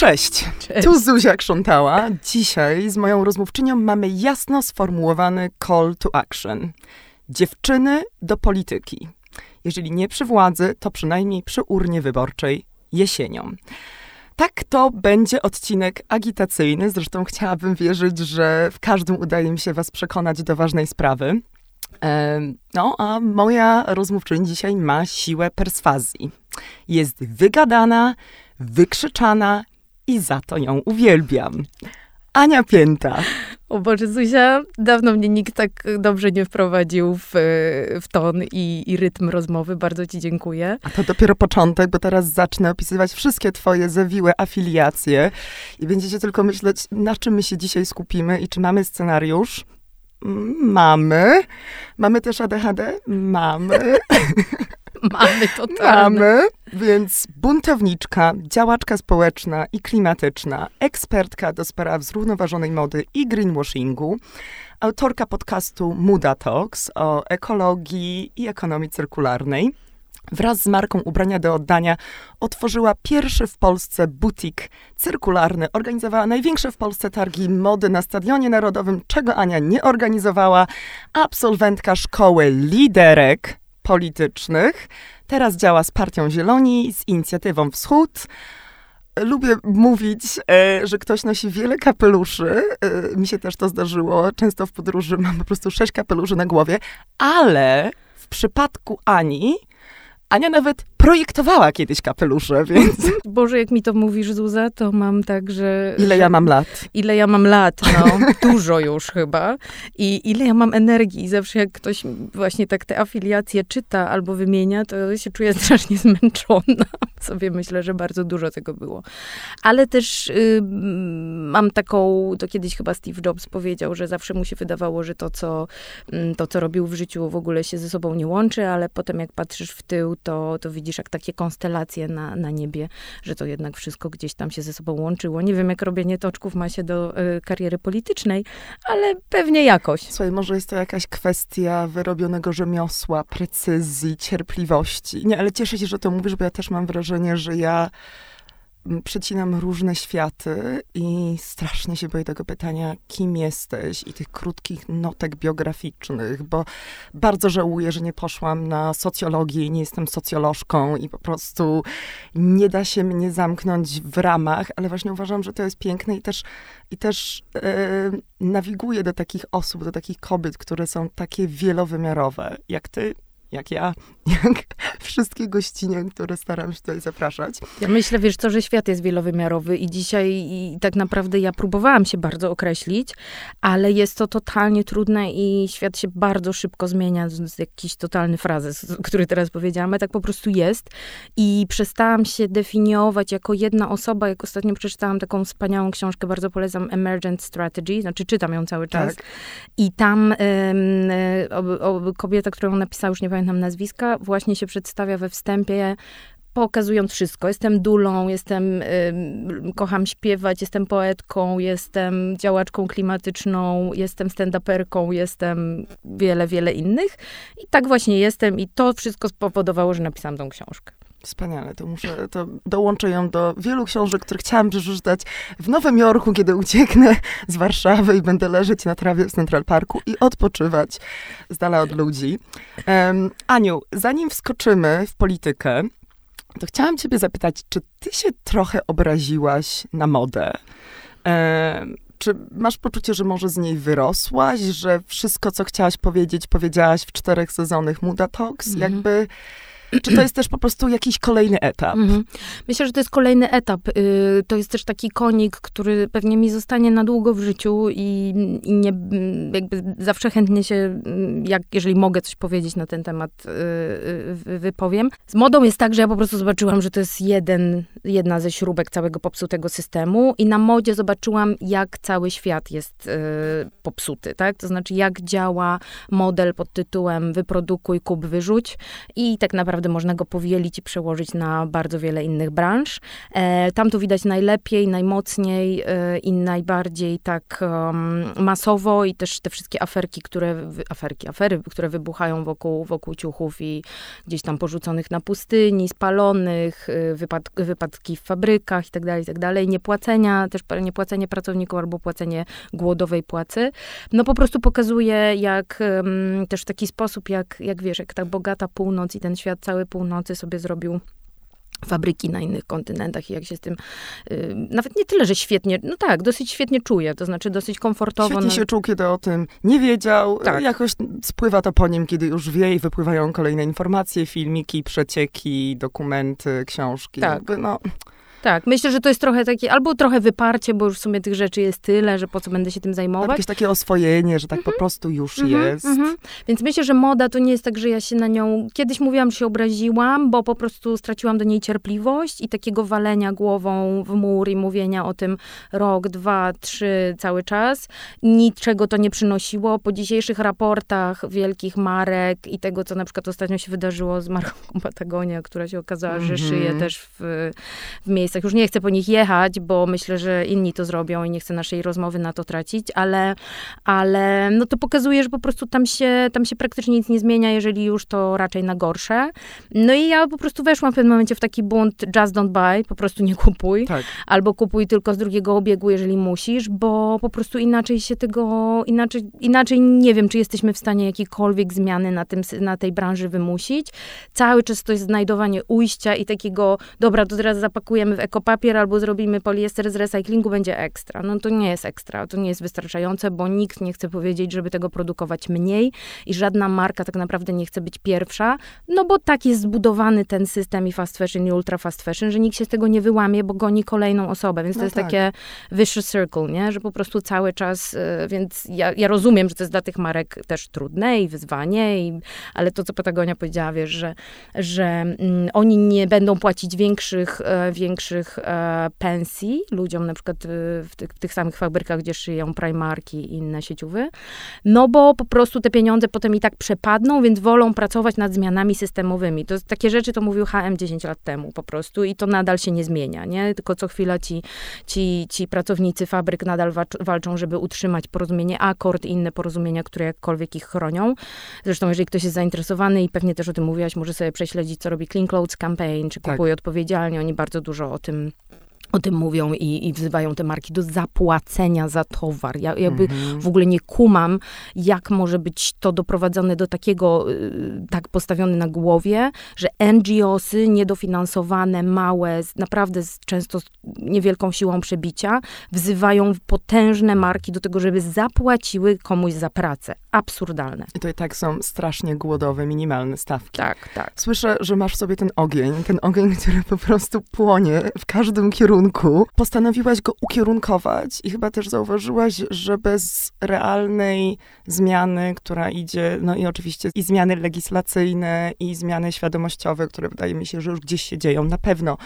Cześć. Cześć. Tu Zuzia Krzątała. Dzisiaj z moją rozmówczynią mamy jasno sformułowany call to action. Dziewczyny do polityki. Jeżeli nie przy władzy, to przynajmniej przy urnie wyborczej jesienią. Tak to będzie odcinek agitacyjny. Zresztą chciałabym wierzyć, że w każdym udaje mi się was przekonać do ważnej sprawy. No, a moja rozmówczyni dzisiaj ma siłę perswazji. Jest wygadana, wykrzyczana i za to ją uwielbiam. Ania Pięta. O Boże, Zuzia, dawno mnie nikt tak dobrze nie wprowadził w, w ton i, i rytm rozmowy. Bardzo ci dziękuję. A to dopiero początek, bo teraz zacznę opisywać wszystkie twoje zawiłe afiliacje i będziecie tylko myśleć, na czym my się dzisiaj skupimy i czy mamy scenariusz. Mm, Mamy. Mamy też ADHD? Mamy. Mamy totalne. Mamy. Więc buntowniczka, działaczka społeczna i klimatyczna, ekspertka do spraw zrównoważonej mody i greenwashingu, autorka podcastu Muda Talks o ekologii i ekonomii cyrkularnej. Wraz z marką ubrania do oddania otworzyła pierwszy w Polsce butik cyrkularny. Organizowała największe w Polsce targi mody na Stadionie Narodowym, czego Ania nie organizowała. Absolwentka szkoły liderek politycznych. Teraz działa z Partią Zieloni, z inicjatywą Wschód. Lubię mówić, e, że ktoś nosi wiele kapeluszy. E, mi się też to zdarzyło. Często w podróży mam po prostu sześć kapeluszy na głowie, ale w przypadku Ani, Ania nawet projektowała kiedyś kapelusze, więc Boże, jak mi to mówisz, Zuza, to mam tak, że... ile ja mam lat. Ile ja mam lat, no. Dużo już chyba. I ile ja mam energii. I zawsze jak ktoś właśnie tak te afiliacje czyta albo wymienia, to się czuję strasznie zmęczona. Sobie myślę, że bardzo dużo tego było. Ale też mam taką, to kiedyś chyba Steve Jobs powiedział, że zawsze mu się wydawało, że to co, to, co robił w życiu w ogóle się ze sobą nie łączy, ale potem jak patrzysz w tył, to, to widzisz jak takie konstelacje na, na niebie, że to jednak wszystko gdzieś tam się ze sobą łączyło. Nie wiem, jak robienie toczków ma się do y, kariery politycznej, ale pewnie jakoś. Słuchaj, może jest to jakaś kwestia wyrobionego rzemiosła, precyzji, cierpliwości. Nie, ale cieszę się, że to mówisz, bo ja też mam wrażenie, że ja przecinam różne światy i strasznie się boję tego pytania, kim jesteś i tych krótkich notek biograficznych, bo bardzo żałuję, że nie poszłam na socjologię i nie jestem socjolożką i po prostu nie da się mnie zamknąć w ramach, ale właśnie uważam, że to jest piękne i też, i też e, nawiguję do takich osób, do takich kobiet, które są takie wielowymiarowe, jak ty, jak ja, jak wszystkie gościnie, które staram się tutaj zapraszać. Ja myślę, wiesz co, że świat jest wielowymiarowy i dzisiaj i tak naprawdę ja próbowałam się bardzo określić, ale jest to totalnie trudne i świat się bardzo szybko zmienia. Jakiś totalny frazes, który teraz powiedziałam, ale tak po prostu jest. I przestałam się definiować jako jedna osoba, jak ostatnio przeczytałam taką wspaniałą książkę, bardzo polecam, Emergent Strategy, znaczy czytam ją cały czas. Tak. I tam y, o, o, kobieta, którą napisała, już nie pamiętam nazwiska, właśnie się przedstawia we wstępie, pokazując wszystko. Jestem dulą, jestem, ym, kocham śpiewać, jestem poetką, jestem działaczką klimatyczną, jestem stand-uperką, jestem wiele, wiele innych. I tak właśnie jestem i to wszystko spowodowało, że napisałam tą książkę. Wspaniale, to muszę, to dołączę ją do wielu książek, które chciałam przeczytać w Nowym Jorku, kiedy ucieknę z Warszawy i będę leżeć na trawie w Central Parku i odpoczywać z dala od ludzi. Um, Aniu, zanim wskoczymy w politykę, to chciałam ciebie zapytać, czy ty się trochę obraziłaś na modę? Em, czy masz poczucie, że może z niej wyrosłaś, że wszystko, co chciałaś powiedzieć, powiedziałaś w czterech sezonach Muda Talks? Mhm. Jakby, czy to jest też po prostu jakiś kolejny etap? Mhm. Myślę, że to jest kolejny etap. Y, To jest też taki konik, który pewnie mi zostanie na długo w życiu i, i nie, mm, jakby zawsze chętnie się, mm, jak, jeżeli mogę coś powiedzieć na ten temat, y, y, wypowiem. Z modą jest tak, że ja po prostu zobaczyłam, że to jest jeden, jedna ze śrubek całego popsutego systemu i na modzie zobaczyłam, jak cały świat jest popsuty, tak? To znaczy, jak działa model pod tytułem wyprodukuj, kup, wyrzuć i tak naprawdę naprawdę można go powielić i przełożyć na bardzo wiele innych branż. E, tam to widać najlepiej, najmocniej e, i najbardziej tak masowo i też te wszystkie aferki, które, aferki, afery, które wybuchają wokół, wokół ciuchów i gdzieś tam porzuconych na pustyni, spalonych, y, wypad, wypadki w fabrykach i tak dalej, i tak niepłacenia, też niepłacenie pracowników albo płacenie głodowej płacy. No po prostu pokazuje, jak też w taki sposób, jak, jak wiesz, jak ta bogata północ i ten świat cały północy sobie zrobił fabryki na innych kontynentach i jak się z tym, y, nawet nie tyle, że świetnie, no tak, dosyć świetnie czuje, to znaczy dosyć komfortowo. Świetnie no. się czuł, kiedy o tym nie wiedział, tak. jakoś spływa to po nim, kiedy już wie i wypływają kolejne informacje, filmiki, przecieki, dokumenty, książki. Tak. Jakby, no... Tak, myślę, że to jest trochę takie, albo trochę wyparcie, bo już w sumie tych rzeczy jest tyle, że po co będę się tym zajmować. Jakieś takie oswojenie, że tak mm -hmm. po prostu już mm -hmm, jest. Mm -hmm. Więc myślę, że moda to nie jest tak, że ja się na nią, kiedyś mówiłam, że się obraziłam, bo po prostu straciłam do niej cierpliwość i takiego walenia głową w mur i mówienia o tym rok, dwa, trzy cały czas. Niczego to nie przynosiło. Po dzisiejszych raportach wielkich marek i tego, co na przykład ostatnio się wydarzyło z marką Patagonia, która się okazała, że szyje mhm. też w, w miejscu miejscach. Już nie chcę po nich jechać, bo myślę, że inni to zrobią i nie chcę naszej rozmowy na to tracić, ale, ale no to pokazuje, że po prostu tam się, tam się praktycznie nic nie zmienia, jeżeli już to raczej na gorsze. No i ja po prostu weszłam w pewnym momencie w taki bunt just don't buy, po prostu nie kupuj. Tak. Albo kupuj tylko z drugiego obiegu, jeżeli musisz, bo po prostu inaczej się tego, inaczej, inaczej nie wiem, czy jesteśmy w stanie jakiejkolwiek zmiany na, tym, na tej branży wymusić. Cały czas to jest znajdowanie ujścia i takiego, dobra, to teraz zapakujemy ekopapier albo zrobimy poliester z recyklingu, będzie ekstra. No to nie jest ekstra, to nie jest wystarczające, bo nikt nie chce powiedzieć, żeby tego produkować mniej i żadna marka tak naprawdę nie chce być pierwsza, no bo tak jest zbudowany ten system i fast fashion i ultra fast fashion, że nikt się z tego nie wyłamie, bo goni kolejną osobę, więc no to jest tak. takie vicious circle, nie? Że po prostu cały czas, y, więc ja, ja rozumiem, że to jest dla tych marek też trudne i wyzwanie, i, ale to, co Patagonia powiedziała, wiesz, że, że mm, oni nie będą płacić większych, e, większych większych e, pensji ludziom, na przykład e, w, tych, w tych samych fabrykach, gdzie szyją Primarki i inne sieciowy, no bo po prostu te pieniądze potem i tak przepadną, więc wolą pracować nad zmianami systemowymi. To takie rzeczy to mówił HM 10 lat temu po prostu i to nadal się nie zmienia, nie? Tylko co chwila ci, ci, ci pracownicy fabryk nadal walczą, żeby utrzymać porozumienie akord i inne porozumienia, które jakkolwiek ich chronią. Zresztą, jeżeli ktoś jest zainteresowany i pewnie też o tym mówiłaś, może sobie prześledzić, co robi Clean Clothes Campaign, czy tak. kupuje odpowiedzialnie. Oni bardzo dużo o tym o tym mówią i, i wzywają te marki do zapłacenia za towar. Ja jakby mhm. w ogóle nie kumam, jak może być to doprowadzone do takiego, y, tak postawione na głowie, że NGOsy niedofinansowane, małe, naprawdę z, często z niewielką siłą przebicia, wzywają potężne marki do tego, żeby zapłaciły komuś za pracę. Absurdalne. I to i tak są strasznie głodowe, minimalne stawki. Tak, tak. Słyszę, że masz w sobie ten ogień, ten ogień, który po prostu płonie w każdym kierunku postanowiłaś go ukierunkować i chyba też zauważyłaś, że bez realnej zmiany, która idzie, no i oczywiście i zmiany legislacyjne, i zmiany świadomościowe, które wydaje mi się, że już gdzieś się dzieją, na pewno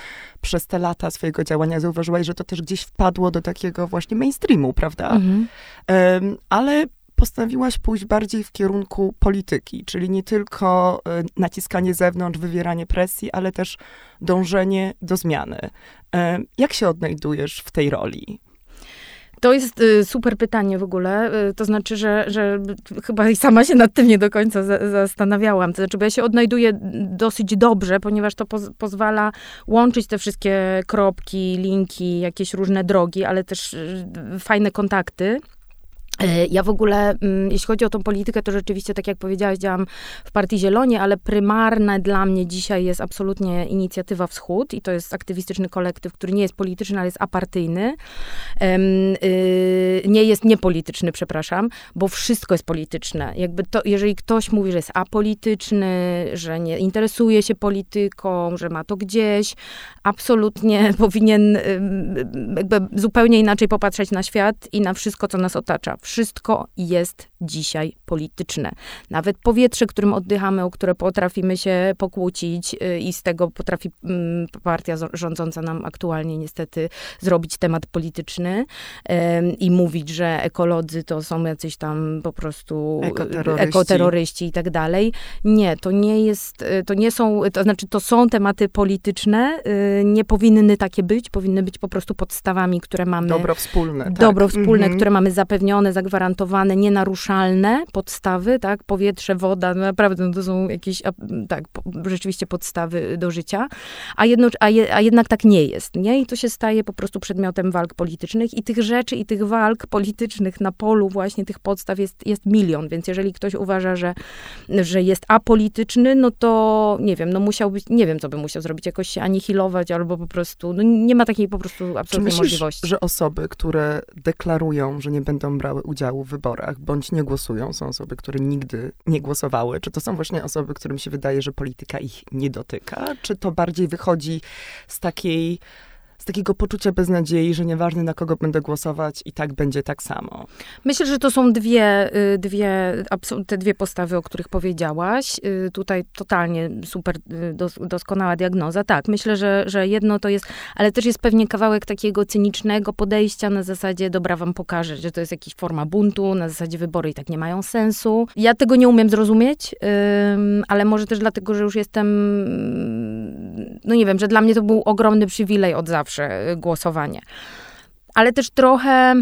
przez te lata swojego działania zauważyłaś, że to też gdzieś wpadło do takiego właśnie mainstreamu, prawda? Mhm. Um, ale postanowiłaś pójść bardziej w kierunku polityki, czyli nie tylko e, naciskanie zewnątrz, wywieranie presji, ale też dążenie do zmiany. E, jak się odnajdujesz w tej roli? To jest y, super pytanie w ogóle. Y, to znaczy, że, że chyba i sama się nad tym nie do końca za, zastanawiałam. To znaczy, bo ja się odnajduję dosyć dobrze, ponieważ to poz pozwala łączyć te wszystkie kropki, linki, jakieś różne drogi, ale też y, fajne kontakty. E, ja w ogóle, mm, jeśli chodzi o tą politykę, to rzeczywiście, tak jak powiedziałaś, działam w Partii Zielonie, ale prymarne dla mnie dzisiaj jest absolutnie inicjatywa Wschód i to jest aktywistyczny kolektyw, który nie jest polityczny, ale jest apartyjny. Y, nie jest niepolityczny, przepraszam, bo wszystko jest polityczne. Jakby to, jeżeli ktoś mówi, że jest apolityczny, że nie interesuje się polityką, że ma to gdzieś, absolutnie powinien jakby zupełnie inaczej popatrzeć na świat i na wszystko, co nas otacza wszystko jest dzisiaj polityczne. Nawet powietrze, którym oddychamy, o które potrafimy się pokłócić y, i z tego potrafi mm, partia rządząca nam aktualnie niestety zrobić temat polityczny i mówić, że ekolodzy to są jacyś tam po prostu ekoterroryści, ekoterroryści i tak dalej. Nie, to nie jest, to nie są, to znaczy to są tematy polityczne, nie powinny takie być, powinny być po prostu podstawami, które mamy. Dobro wspólne. Tak. Dobro wspólne, które mamy zapewnione, zagwarantowane, podstawy, tak? Powietrze, woda, no naprawdę no to są jakieś, tak, rzeczywiście podstawy do życia, a, jedno, a, je, a jednak tak nie jest, nie? I to się staje po prostu przedmiotem walk politycznych i tych rzeczy i tych walk politycznych na polu właśnie tych podstaw jest, jest milion, więc jeżeli ktoś uważa, że, że jest apolityczny, no to nie wiem, no musiał być, nie wiem, co by musiał zrobić, jakoś się anihilować albo po prostu, no nie ma takiej po prostu Czy myślisz, możliwości. że osoby, które deklarują, że nie będą brały udziału w wyborach, bądź nie głosują, są osoby, które nigdy nie głosowały? Czy to są właśnie osoby, którym się wydaje, że polityka ich nie dotyka? Czy to bardziej wychodzi z takiej z takiego poczucia beznadziei, że nieważne na kogo będę głosować i tak będzie tak samo. Myślę, że to są dwie, y, dwie te dwie postawy, o których powiedziałaś. Y, tutaj totalnie super y, doskonała diagnoza. Tak, myślę, że, że jedno to jest, ale też jest pewnie kawałek takiego cynicznego podejścia na zasadzie, dobra, wam pokażę, że to jest jakaś forma buntu, na zasadzie wybory i tak nie mają sensu. Ja tego nie umiem zrozumieć, ale może też dlatego, że już jestem, no nie wiem, że dla mnie to był ogromny przywilej od zawsze zawsze głosowanie. Ale też trochę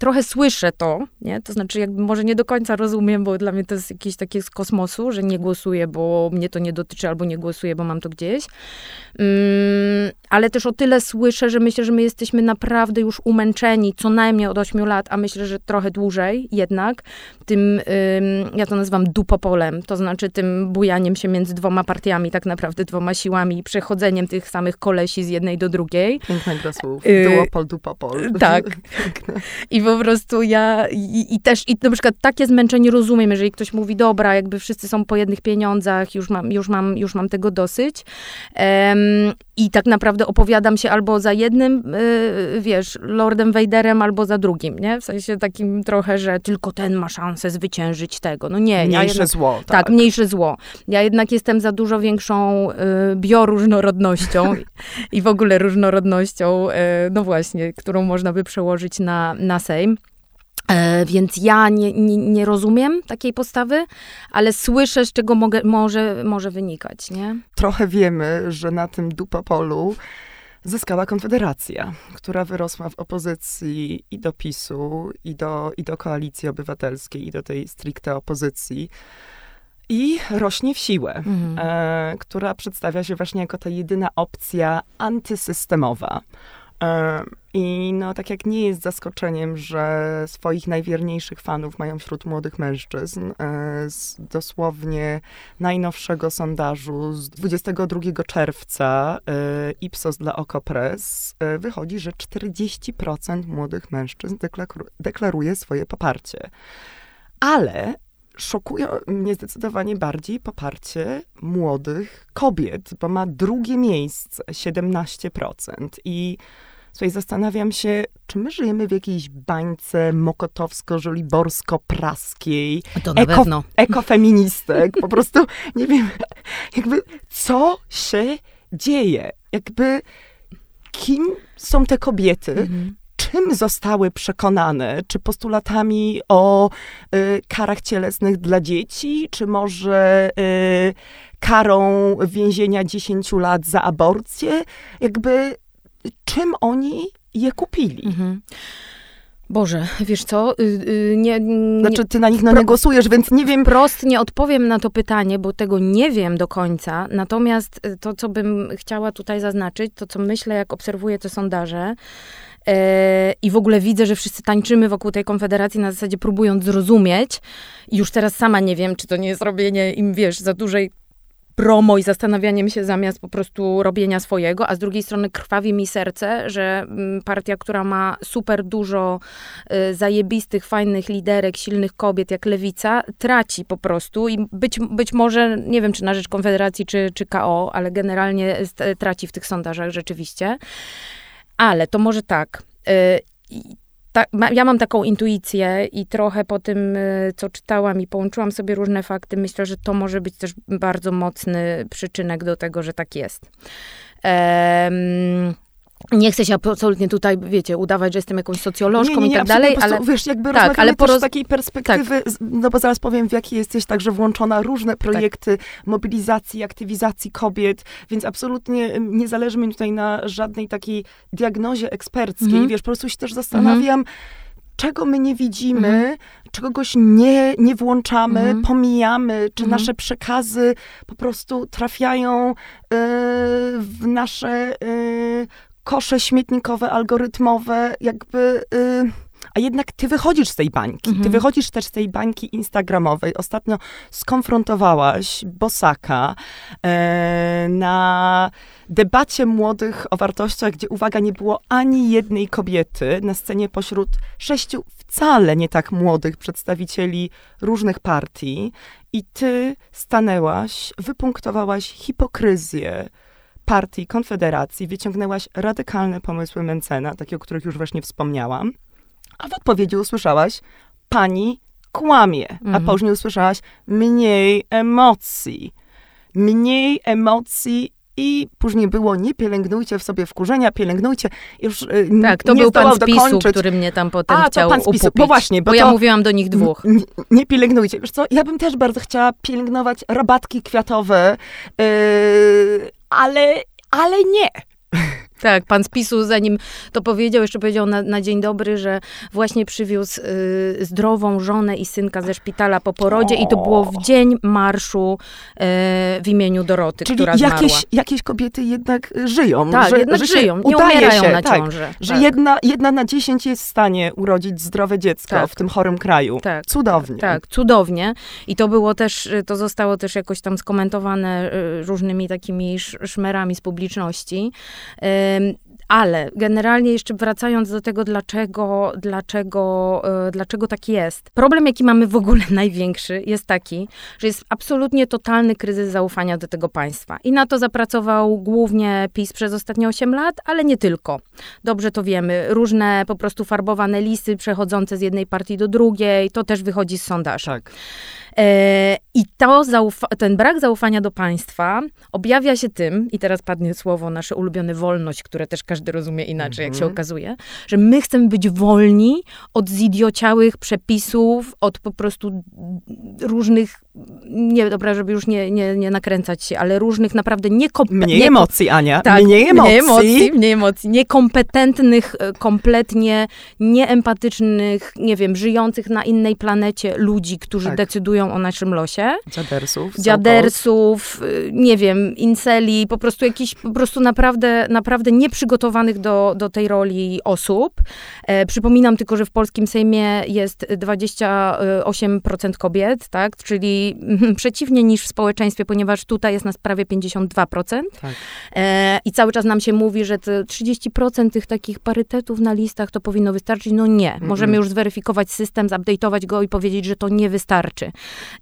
trochę słyszę to, nie? To znaczy, jakby może nie do końca rozumiem, bo dla mnie to jest jakieś takie z kosmosu, że nie głosuję, bo mnie to nie dotyczy, albo nie głosuję, bo mam to gdzieś. Um, ale też o tyle słyszę, że myślę, że my jesteśmy naprawdę już umęczeni co najmniej od 8 lat, a myślę, że trochę dłużej jednak, tym, um, ja to nazywam dupopolem, to znaczy tym bujaniem się między dwoma partiami, tak naprawdę dwoma siłami i przechodzeniem tych samych kolesi z jednej do drugiej. Piękne gra słów. Y, Duopol, dupopol. Tak. I po prostu ja i, i, też, i na przykład takie zmęczenie rozumiem, jeżeli ktoś mówi, dobra, jakby wszyscy są po jednych pieniądzach, już mam, już mam, już mam tego dosyć. Um, I tak naprawdę opowiadam się albo za jednym, yy, wiesz, Lordem Vaderem, albo za drugim, nie? W sensie takim trochę, że tylko ten ma szansę zwyciężyć tego. No nie. Mniejsze ja jednak, zło. Tak. tak. mniejsze zło. Ja jednak jestem za dużo większą yy, bioróżnorodnością i w ogóle różnorodnością, yy, no właśnie, którą można by przełożyć na, na. E, więc ja nie, nie, nie, rozumiem takiej postawy, ale słyszę, z czego mogę, może, może wynikać, nie? Trochę wiemy, że na tym dupopolu zyskała Konfederacja, która wyrosła w opozycji i do PiSu, i do, i do Koalicji Obywatelskiej, i do tej stricte opozycji. I rośnie w siłę, mhm. e, która przedstawia się właśnie jako ta jedyna opcja antysystemowa. E, I no, tak jak nie jest zaskoczeniem, że swoich najwierniejszych fanów mają wśród młodych mężczyzn, e, z dosłownie najnowszego sondażu z 22 czerwca e, Ipsos dla Okopres wychodzi, że 40% młodych mężczyzn deklaruje swoje poparcie. Ale szokuje mnie zdecydowanie bardziej poparcie młodych kobiet, bo ma drugie miejsce 17%. I Słuchaj, zastanawiam się, czy my żyjemy w jakiejś bańce mokotowsko-żoliborsko-praskiej, to na eko, pewno. ekofeministek. Po prostu nie wiem, jakby co się dzieje? Jakby kim są te kobiety? Mhm. Czym zostały przekonane? Czy postulatami o y, karach cielesnych dla dzieci? Czy może y, karą więzienia 10 lat za aborcję? Jakby czym oni je kupili. Mhm. Boże, wiesz co, yy, nie, nie, Znaczy, ty na nich no, nie głosujesz, więc nie wiem... Prost nie odpowiem na to pytanie, bo tego nie wiem do końca. Natomiast y, to, co bym chciała tutaj zaznaczyć, to co myślę, jak obserwuję te sondaże, yy, i w ogóle widzę, że wszyscy tańczymy wokół tej konfederacji na zasadzie próbując zrozumieć. Już teraz sama nie wiem, czy to nie jest robienie im, wiesz, za dużej promo i zastanawianiem się zamiast po prostu robienia swojego, a z drugiej strony krwawi mi serce, że mm, partia, która ma super dużo y, zajebistych, fajnych liderek, silnych kobiet, jak Lewica, traci po prostu i być, być może, nie wiem czy na rzecz Konfederacji, czy, czy KO, ale generalnie traci w tych sondażach rzeczywiście. Ale to może tak. Y, ta, ja mam taką intuicję i trochę po tym, y, co czytałam i połączyłam sobie różne fakty, myślę, że to może być też bardzo mocny przyczynek do tego, że tak jest. Um, nie chcę się absolutnie tutaj, wiecie, udawać, że jestem jakąś socjolożką nie, nie, nie, i tak dalej, ale... wiesz, jakby tak, ale poroz... z takiej perspektywy, tak. no bo zaraz powiem, w jakiej jesteś także włączona, różne projekty tak. mobilizacji, aktywizacji kobiet, więc absolutnie nie zależy mi tutaj na żadnej takiej diagnozie eksperckiej, mhm. wiesz, po prostu się też zastanawiam, mhm czego my nie widzimy, mhm. czegoś nie, nie włączamy, mhm. pomijamy, czy mhm. nasze przekazy po prostu trafiają y, w nasze y, kosze śmietnikowe, algorytmowe, jakby. Y, a jednak ty wychodzisz z tej bańki. Mhm. Ty wychodzisz też z tej bańki instagramowej. Ostatnio skonfrontowałaś Bosaka e, na debacie młodych o wartościach, gdzie, uwaga, nie było ani jednej kobiety na scenie pośród sześciu wcale nie tak młodych przedstawicieli różnych partii. I ty stanęłaś, wypunktowałaś hipokryzję, partii Konfederacji wyciągnęłaś radykalne pomysły Mencena, takie, o których już właśnie wspomniałam, a w odpowiedzi usłyszałaś, pani kłamie, mhm. a później usłyszałaś mniej emocji. Mniej emocji i później było, nie pielęgnujcie w sobie wkurzenia, pielęgnujcie. Już y, tak, to nie był pan z PiSu, który mnie tam potem A, chciał to pan z PiSu. Bo właśnie, bo, bo ja mówiłam do nich dwóch. Nie, nie, pielęgnujcie. Wiesz co, ja bym też bardzo chciała pielęgnować rabatki kwiatowe, yy, ale, ale nie. Tak, pan z PiSu, zanim to powiedział, jeszcze powiedział na, na dzień dobry, że właśnie przywiózł y, zdrową żonę i synka ze szpitala po porodzie o. i to było w dzień marszu y, w imieniu Doroty, Czyli która zmarła. Jakieś, jakieś kobiety jednak żyją. Tak, że, jednak że żyją, nie umierają się, na tak, ciąży. Że tak. jedna, jedna na dziesięć jest w stanie urodzić zdrowe dziecko tak. w tym chorym kraju. Tak. Cudownie. Tak, cudownie. I to było też, to zostało też jakoś tam skomentowane y, różnymi takimi szmerami z publiczności. Ale generalnie jeszcze wracając do tego, dlaczego, dlaczego, e, dlaczego tak jest. Problem, jaki mamy w ogóle największy, jest taki, że jest absolutnie totalny kryzys zaufania do tego państwa. I na to zapracował głównie PiS przez ostatnie 8 lat, ale nie tylko. Dobrze to wiemy. Różne po prostu farbowane listy przechodzące z jednej partii do drugiej, to też wychodzi z sondaży. Tak. E, I to ten brak zaufania do państwa objawia się tym, i teraz padnie słowo nasze ulubione wolność, które też każdy rozumie inaczej, jak się mhm. okazuje, że my chcemy być wolni od zidiociałych przepisów, od po prostu różnych, nie, dobra, żeby już nie, nie, nie nakręcać się, ale różnych naprawdę niekompetentnych... Mniej emocji, Ania, tak, mniej emocji. Mniej emocji, mniej emocji. Niekompetentnych, e, kompletnie nieempatycznych, nie wiem, żyjących na innej planecie ludzi, którzy tak. decydują o naszym losie. Dziadersów. Dziadersów, y, nie wiem, inceli, po prostu jakichś po prostu naprawdę, naprawdę nieprzygotowanych do, do tej roli osób. E, przypominam tylko, że w polskim Sejmie jest 28% kobiet, tak? Czyli przeciwnie niż w społeczeństwie, ponieważ tutaj jest nas prawie 52%. Tak. E, I cały czas nam się mówi, że 30% tych takich parytetów na listach to powinno wystarczyć. No nie. Możemy już zweryfikować system, zupdate'ować go i powiedzieć, że to nie wystarczy.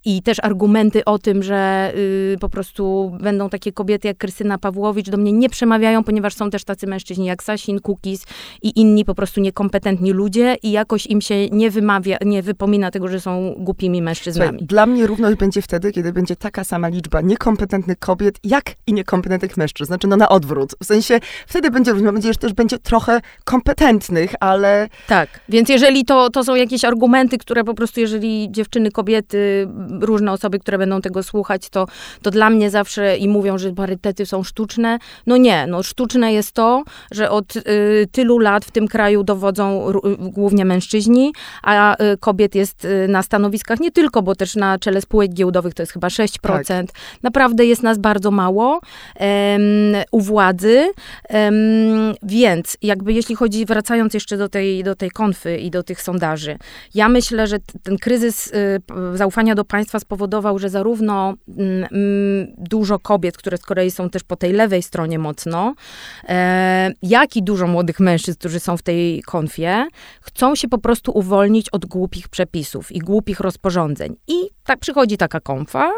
I też argumenty o tym, że y, po prostu będą takie kobiety jak Krystyna Pawłowicz do mnie nie przemawiają, ponieważ są też tacy mężczyźni jak Sasin, Kukis i inni po prostu niekompetentni ludzie i jakoś im się nie wymawia, nie wypomina tego, że są głupimi mężczyznami. Słuchaj, dla mnie równość będzie wtedy, kiedy będzie taka sama liczba niekompetentnych kobiet, jak i niekompetentnych mężczyzn. Znaczy, no na odwrót. W sensie, wtedy będzie równość, że też będzie trochę kompetentnych, ale... Tak, więc jeżeli to, to są jakieś argumenty, które po prostu, jeżeli dziewczyny, kobiety różne osoby, które będą tego słuchać, to, to dla mnie zawsze i mówią, że parytety są sztuczne. No nie, no sztuczne jest to, że od y, tylu lat w tym kraju dowodzą głównie mężczyźni, a y, kobiet jest y, na stanowiskach nie tylko, bo też na czele spółek giełdowych to jest chyba 6%. Tak. Naprawdę jest nas bardzo mało u władzy, więc jakby jeśli chodzi, wracając jeszcze do tej, do tej konfy i do tych sondaży, ja myślę, że ten kryzys y, zaufania do państwa spowodował, że zarówno mm, mm, dużo kobiet, które z kolei są też po tej lewej stronie mocno, e, jak i dużo młodych mężczyzn, którzy są w tej konfie, chcą się po prostu uwolnić od głupich przepisów i głupich rozporządzeń. I tak przychodzi taka konfa,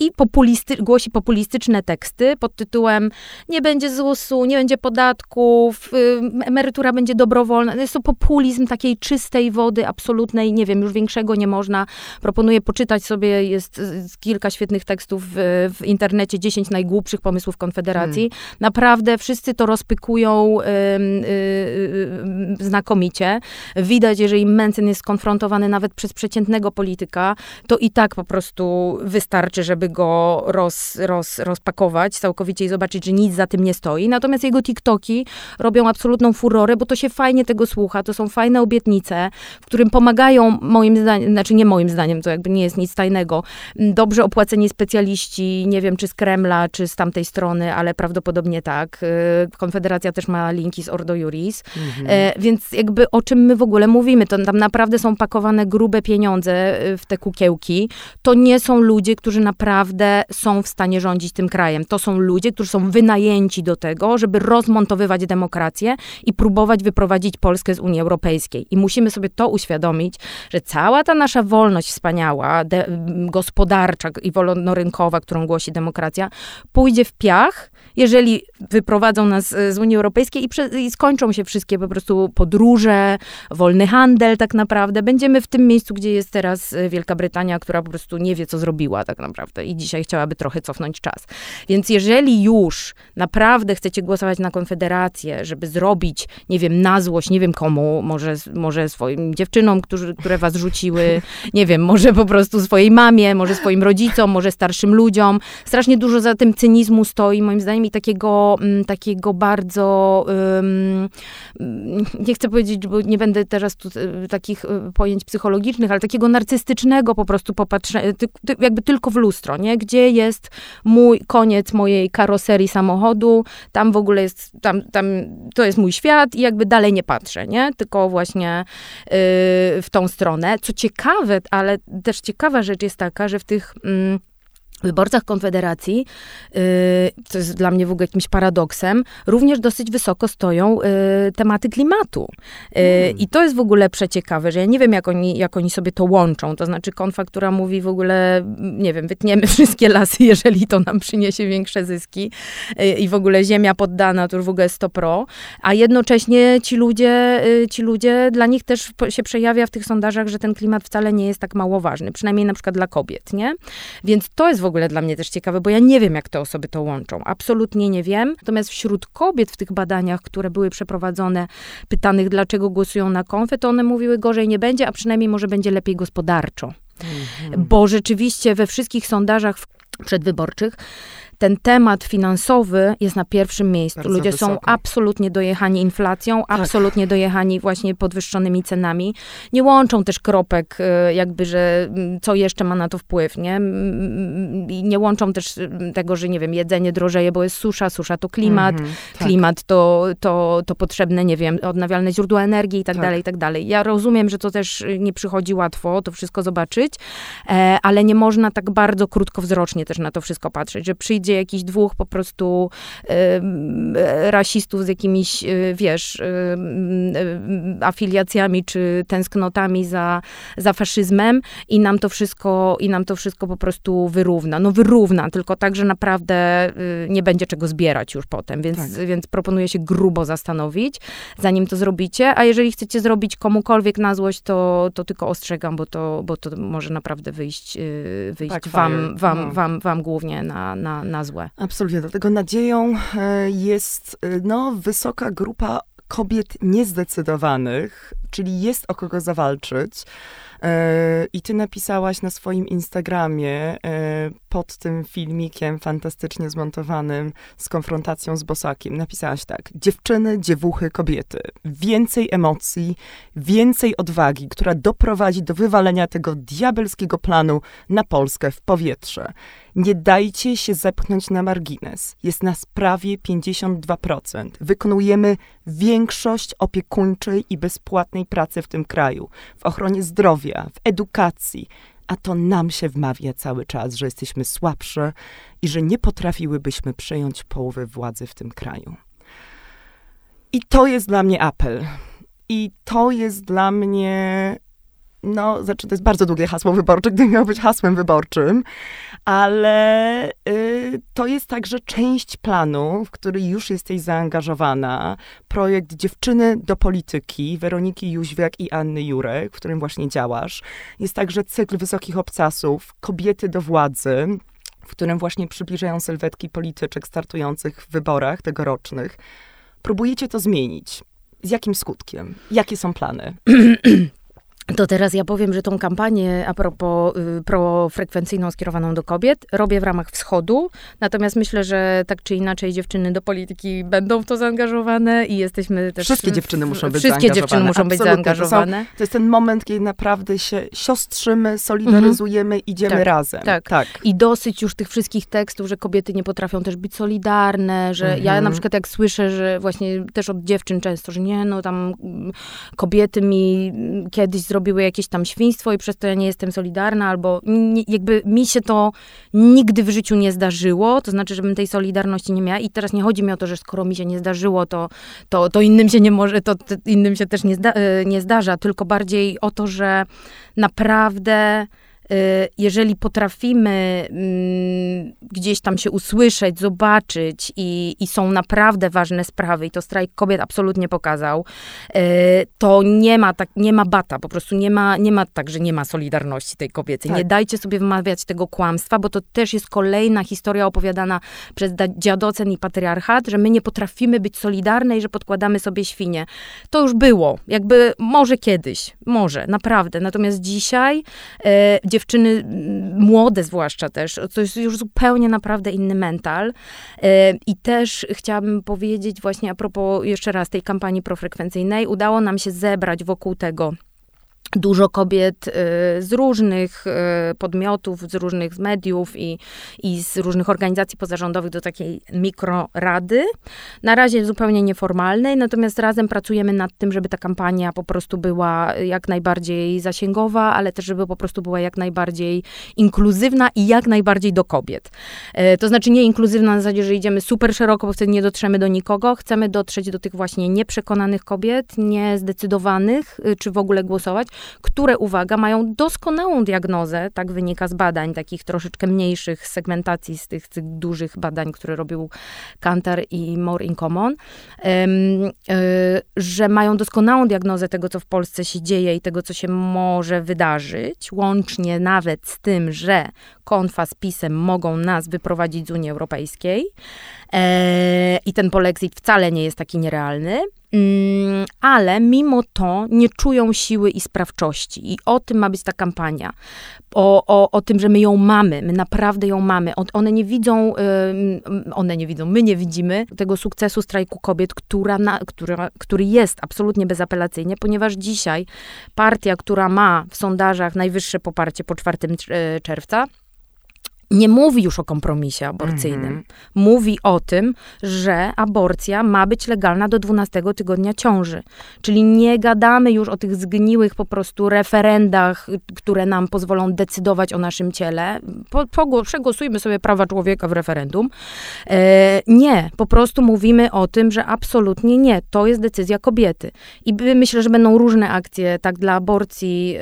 i populisty, głosi populistyczne teksty pod tytułem nie będzie ZUS-u, nie będzie podatków, y, emerytura będzie dobrowolna. Jest to populizm takiej czystej wody, absolutnej, nie wiem, już większego nie można. Proponuję poczytać sobie, jest kilka świetnych tekstów w, w internecie, 10 najgłupszych pomysłów Konfederacji. Hmm. Naprawdę wszyscy to rozpykują y, y, znakomicie. Widać, jeżeli Mencen jest skonfrontowany nawet przez przeciętnego polityka, to i tak po prostu wystarczy, żeby go roz, roz, rozpakować całkowicie i zobaczyć, że nic za tym nie stoi. Natomiast jego TikToki robią absolutną furorę, bo to się fajnie tego słucha, to są fajne obietnice, w którym pomagają moim zdaniem, znaczy nie moim zdaniem, to jakby nie jest nic tajnego, dobrze opłaceni specjaliści, nie wiem czy z Kremla, czy z tamtej strony, ale prawdopodobnie tak. Y, Konfederacja też ma linki z Ordo Juris, mhm. E, więc jakby o czym my w ogóle mówimy, to tam naprawdę są pakowane grube pieniądze y, w te kukiełki. To nie są ludzie, którzy naprawdę są w stanie rządzić tym krajem. To są ludzie, którzy są wynajęci do tego, żeby rozmontowywać demokrację i próbować wyprowadzić Polskę z Unii Europejskiej. I musimy sobie to uświadomić, że cała ta nasza wolność wspaniała, de, gospodarcza i wolnorynkowa, którą głosi demokracja, pójdzie w piach, jeżeli wyprowadzą nas z Unii Europejskiej i, prze, i skończą się wszystkie po prostu podróże, wolny handel tak naprawdę. Będziemy w tym miejscu, gdzie jest teraz Wielka Brytania, która po prostu nie wie, co zrobiła tak naprawdę i dzisiaj chciałaby trochę cofnąć czas. Więc jeżeli już naprawdę chcecie głosować na Konfederację, żeby zrobić, nie wiem, na złość, nie wiem komu, może, może swoim dziewczynom, którzy, które was rzuciły, nie wiem, może po prostu swojej mamie, może swoim rodzicom, może starszym ludziom. Strasznie dużo za tym cynizmu stoi, moim zdaniem, takiego, mm, takiego bardzo, um, nie chcę powiedzieć, bo nie będę teraz tu y, takich y, pojęć psychologicznych, ale takiego narcystycznego po prostu popatrzenia, jakby tylko w lustro, nie? Gdzie jest mój, koniec mojej karoserii samochodu, tam w ogóle jest, tam, tam to jest mój świat i jakby dalej nie patrzę, nie? Tylko właśnie yy, w tą stronę. Co ciekawe, ale też ciekawa rzecz jest taka, że w tych... Yy, wyborcach Konfederacji, co jest dla mnie w ogóle jakimś paradoksem, również dosyć wysoko stoją y, tematy klimatu. Mm. I to jest w ogóle przeciekawe, że ja nie wiem, jak oni, jak oni sobie to łączą. To znaczy konfa, która mówi w ogóle, nie wiem, wytniemy wszystkie lasy, jeżeli to nam przyniesie większe zyski y, i w ogóle ziemia poddana, to już w ogóle jest to pro, a jednocześnie ci ludzie, ci ludzie, dla nich też się przejawia w tych sondażach, że ten klimat wcale nie jest tak mało ważny, przynajmniej na przykład dla kobiet, nie? Więc to jest w ogóle dla mnie też ciekawe, bo ja nie wiem, jak te osoby to łączą. Absolutnie nie wiem. Natomiast wśród kobiet w tych badaniach, które były przeprowadzone, pytanych, dlaczego głosują na konfę, to one mówiły, gorzej nie będzie, a przynajmniej może będzie lepiej gospodarczo. Mhm. Bo rzeczywiście we wszystkich sondażach przedwyborczych ten temat finansowy jest na pierwszym miejscu. Bardzo Ludzie wysoko. są absolutnie dojechani inflacją, tak. absolutnie dojechani właśnie podwyższonymi cenami. Nie łączą też kropek, y, jakby, że mm, co jeszcze ma na to wpływ, nie? I nie łączą też tego, że nie wiem, jedzenie drożeje, bo jest susza, susza to klimat, mhm, tak. klimat to, to, to potrzebne, nie wiem, odnawialne źródła energii i tak, tak dalej, i tak dalej. Ja rozumiem, że to też nie przychodzi łatwo, to wszystko zobaczyć, e, ale nie można tak bardzo krótkowzrocznie też na to wszystko patrzeć, że przyjdzie jakichś dwóch po prostu y, rasistów z jakimiś, y, wiesz, y, afiliacjami czy tęsknotami za, za faszyzmem i nam to wszystko, i nam to wszystko po prostu wyrówna. No wyrówna, tylko tak, że naprawdę nie będzie czego zbierać już potem, więc, tak. więc proponuję się grubo zastanowić, zanim to zrobicie, a jeżeli chcecie zrobić komukolwiek na złość, to, to tylko ostrzegam, bo to, bo to może naprawdę wyjść, wyjść tak, wam, wam, no. wam, wam głównie na, na, na złe. Absolutnie. Dlatego nadzieją e, jest e, no, wysoka grupa kobiet niezdecydowanych, czyli jest o kogo zawalczyć. E, I ty napisałaś na swoim Instagramie pod tym filmikiem fantastycznie zmontowanym z konfrontacją z Bosakiem. Napisałaś tak: Dziewczyny, dziewuchy, kobiety. Więcej emocji, więcej odwagi, która doprowadzi do wywalenia tego diabelskiego planu na Polskę w powietrze. Nie dajcie się zepchnąć na margines. Jest nas prawie 52%. Wykonujemy większość opiekuńczej i bezpłatnej pracy w tym kraju, w ochronie zdrowia, w edukacji, a to nam się wmawia cały czas, że jesteśmy słabsze i że nie potrafiłybyśmy przejąć połowy władzy w tym kraju. I to jest dla mnie apel. I to jest dla mnie no, znaczy to jest bardzo długie hasło wyborcze, gdyby miało być hasłem wyborczym, ale y, to jest także część planu, w który już jesteś zaangażowana. Projekt Dziewczyny do polityki Weroniki Jóźwiak i Anny Jurek, w którym właśnie działasz. Jest także cykl Wysokich Obcasów Kobiety do władzy, w którym właśnie przybliżają sylwetki polityczek startujących w wyborach tegorocznych. Próbujecie to zmienić. Z jakim skutkiem? Jakie są plany? To teraz ja powiem, że tą kampanię a propos y, profrekwencyjną skierowaną do kobiet robię w ramach wschodu. Natomiast myślę, że tak czy inaczej dziewczyny do polityki będą w to zaangażowane i jesteśmy też. Wszystkie dziewczyny muszą być Wszystkie dziewczyny muszą być zaangażowane. To, są, to, jest ten moment, kiedy naprawdę się siostrzymy, solidaryzujemy, mhm. idziemy tak, razem. Tak. tak. I dosyć już tych wszystkich tekstów, że kobiety nie potrafią też być solidarne, że mhm. ja na przykład jak słyszę, że właśnie też od dziewczyn często, że nie, no tam mm, kobiety mi kiedyś zrobiły zrobiły jakieś tam świństwo i przez to ja nie jestem solidarna, albo nie, jakby mi się to nigdy w życiu nie zdarzyło, to znaczy, żebym tej solidarności nie miała. I teraz nie chodzi mi o to, że skoro mi się nie zdarzyło, to, to, to innym się nie może, to, to innym się też nie, zda, e, nie zdarza, tylko bardziej o to, że naprawdę jeżeli potrafimy mm, gdzieś tam się usłyszeć, zobaczyć i, i są naprawdę ważne sprawy, i to strajk kobiet absolutnie pokazał, y, to nie ma, tak, nie ma bata, po prostu nie ma, nie ma tak, że nie ma solidarności tej kobiety. Tak. Nie dajcie sobie wymawiać tego kłamstwa, bo to też jest kolejna historia opowiadana przez dziadocen i patriarchat, że my nie potrafimy być solidarne i że podkładamy sobie świnie. To już było, jakby może kiedyś, może, naprawdę. Natomiast dzisiaj e, dziewczyny młode zwłaszcza też, to jest już zupełnie naprawdę inny mental. E, I też chciałabym powiedzieć właśnie a propos jeszcze raz tej kampanii profrekwencyjnej, udało nam się zebrać wokół tego dużo kobiet y, z różnych y, podmiotów, z różnych mediów i, i z różnych organizacji pozarządowych do takiej mikrorady. Na razie zupełnie nieformalnej, natomiast razem pracujemy nad tym, żeby ta kampania po prostu była jak najbardziej zasięgowa, ale też żeby po prostu była jak najbardziej inkluzywna i jak najbardziej do kobiet. Y, to znaczy nie inkluzywna na zasadzie, że idziemy super szeroko, bo wtedy nie dotrzemy do nikogo. Chcemy dotrzeć do tych właśnie nieprzekonanych kobiet, niezdecydowanych, czy w ogóle głosować, które, uwaga, mają doskonałą diagnozę, tak wynika z badań, takich troszeczkę mniejszych segmentacji z tych, tych dużych badań, które robił Kantar i More in Common, e, że mają doskonałą diagnozę tego, co w Polsce się dzieje i tego, co się może wydarzyć, łącznie nawet z tym, że konfa z PiSem mogą nas wyprowadzić z Unii Europejskiej e, i ten polexit wcale nie jest taki nierealny. Mm, ale mimo to nie czują siły i sprawczości. I o tym ma być ta kampania. O, o, o tym, że my ją mamy, my naprawdę ją mamy. One nie widzą, one nie widzą, my nie widzimy tego sukcesu strajku kobiet, która, na, która, który jest absolutnie bezapelacyjnie, ponieważ dzisiaj partia, która ma w sondażach najwyższe poparcie po 4 e, czerwca, nie mówi już o kompromisie aborcyjnym. Mm -hmm. Mówi o tym, że aborcja ma być legalna do 12 tygodnia ciąży. Czyli nie gadamy już o tych zgniłych po prostu referendach, które nam pozwolą decydować o naszym ciele. Po, po, przegłosujmy sobie prawa człowieka w referendum. E, nie, po prostu mówimy o tym, że absolutnie nie. To jest decyzja kobiety. I myślę, że będą różne akcje, tak dla aborcji,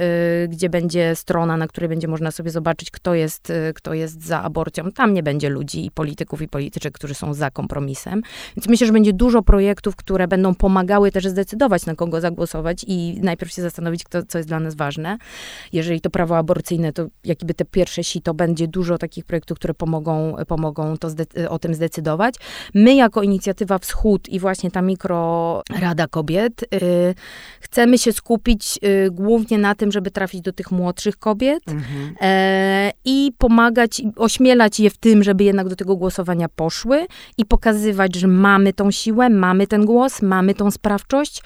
y, gdzie będzie strona, na której będzie można sobie zobaczyć, kto jest, y, kto jest jest za aborcją, tam nie będzie ludzi i polityków i polityczek, którzy są za kompromisem. Więc myślę, że będzie dużo projektów, które będą pomagały też zdecydować, na kogo zagłosować i najpierw się zastanowić, kto, co jest dla nas ważne. Jeżeli to prawo aborcyjne, to jakby te pierwsze sito, będzie dużo takich projektów, które pomogą, pomogą to o tym zdecydować. My jako inicjatywa Wschód i właśnie ta mikrorada kobiet y, chcemy się skupić y, głównie na tym, żeby trafić do tych młodszych kobiet mhm. y, i pomagać ośmielać je w tym, żeby jednak do tego głosowania poszły i pokazywać, że mamy tą siłę, mamy ten głos, mamy tą sprawczość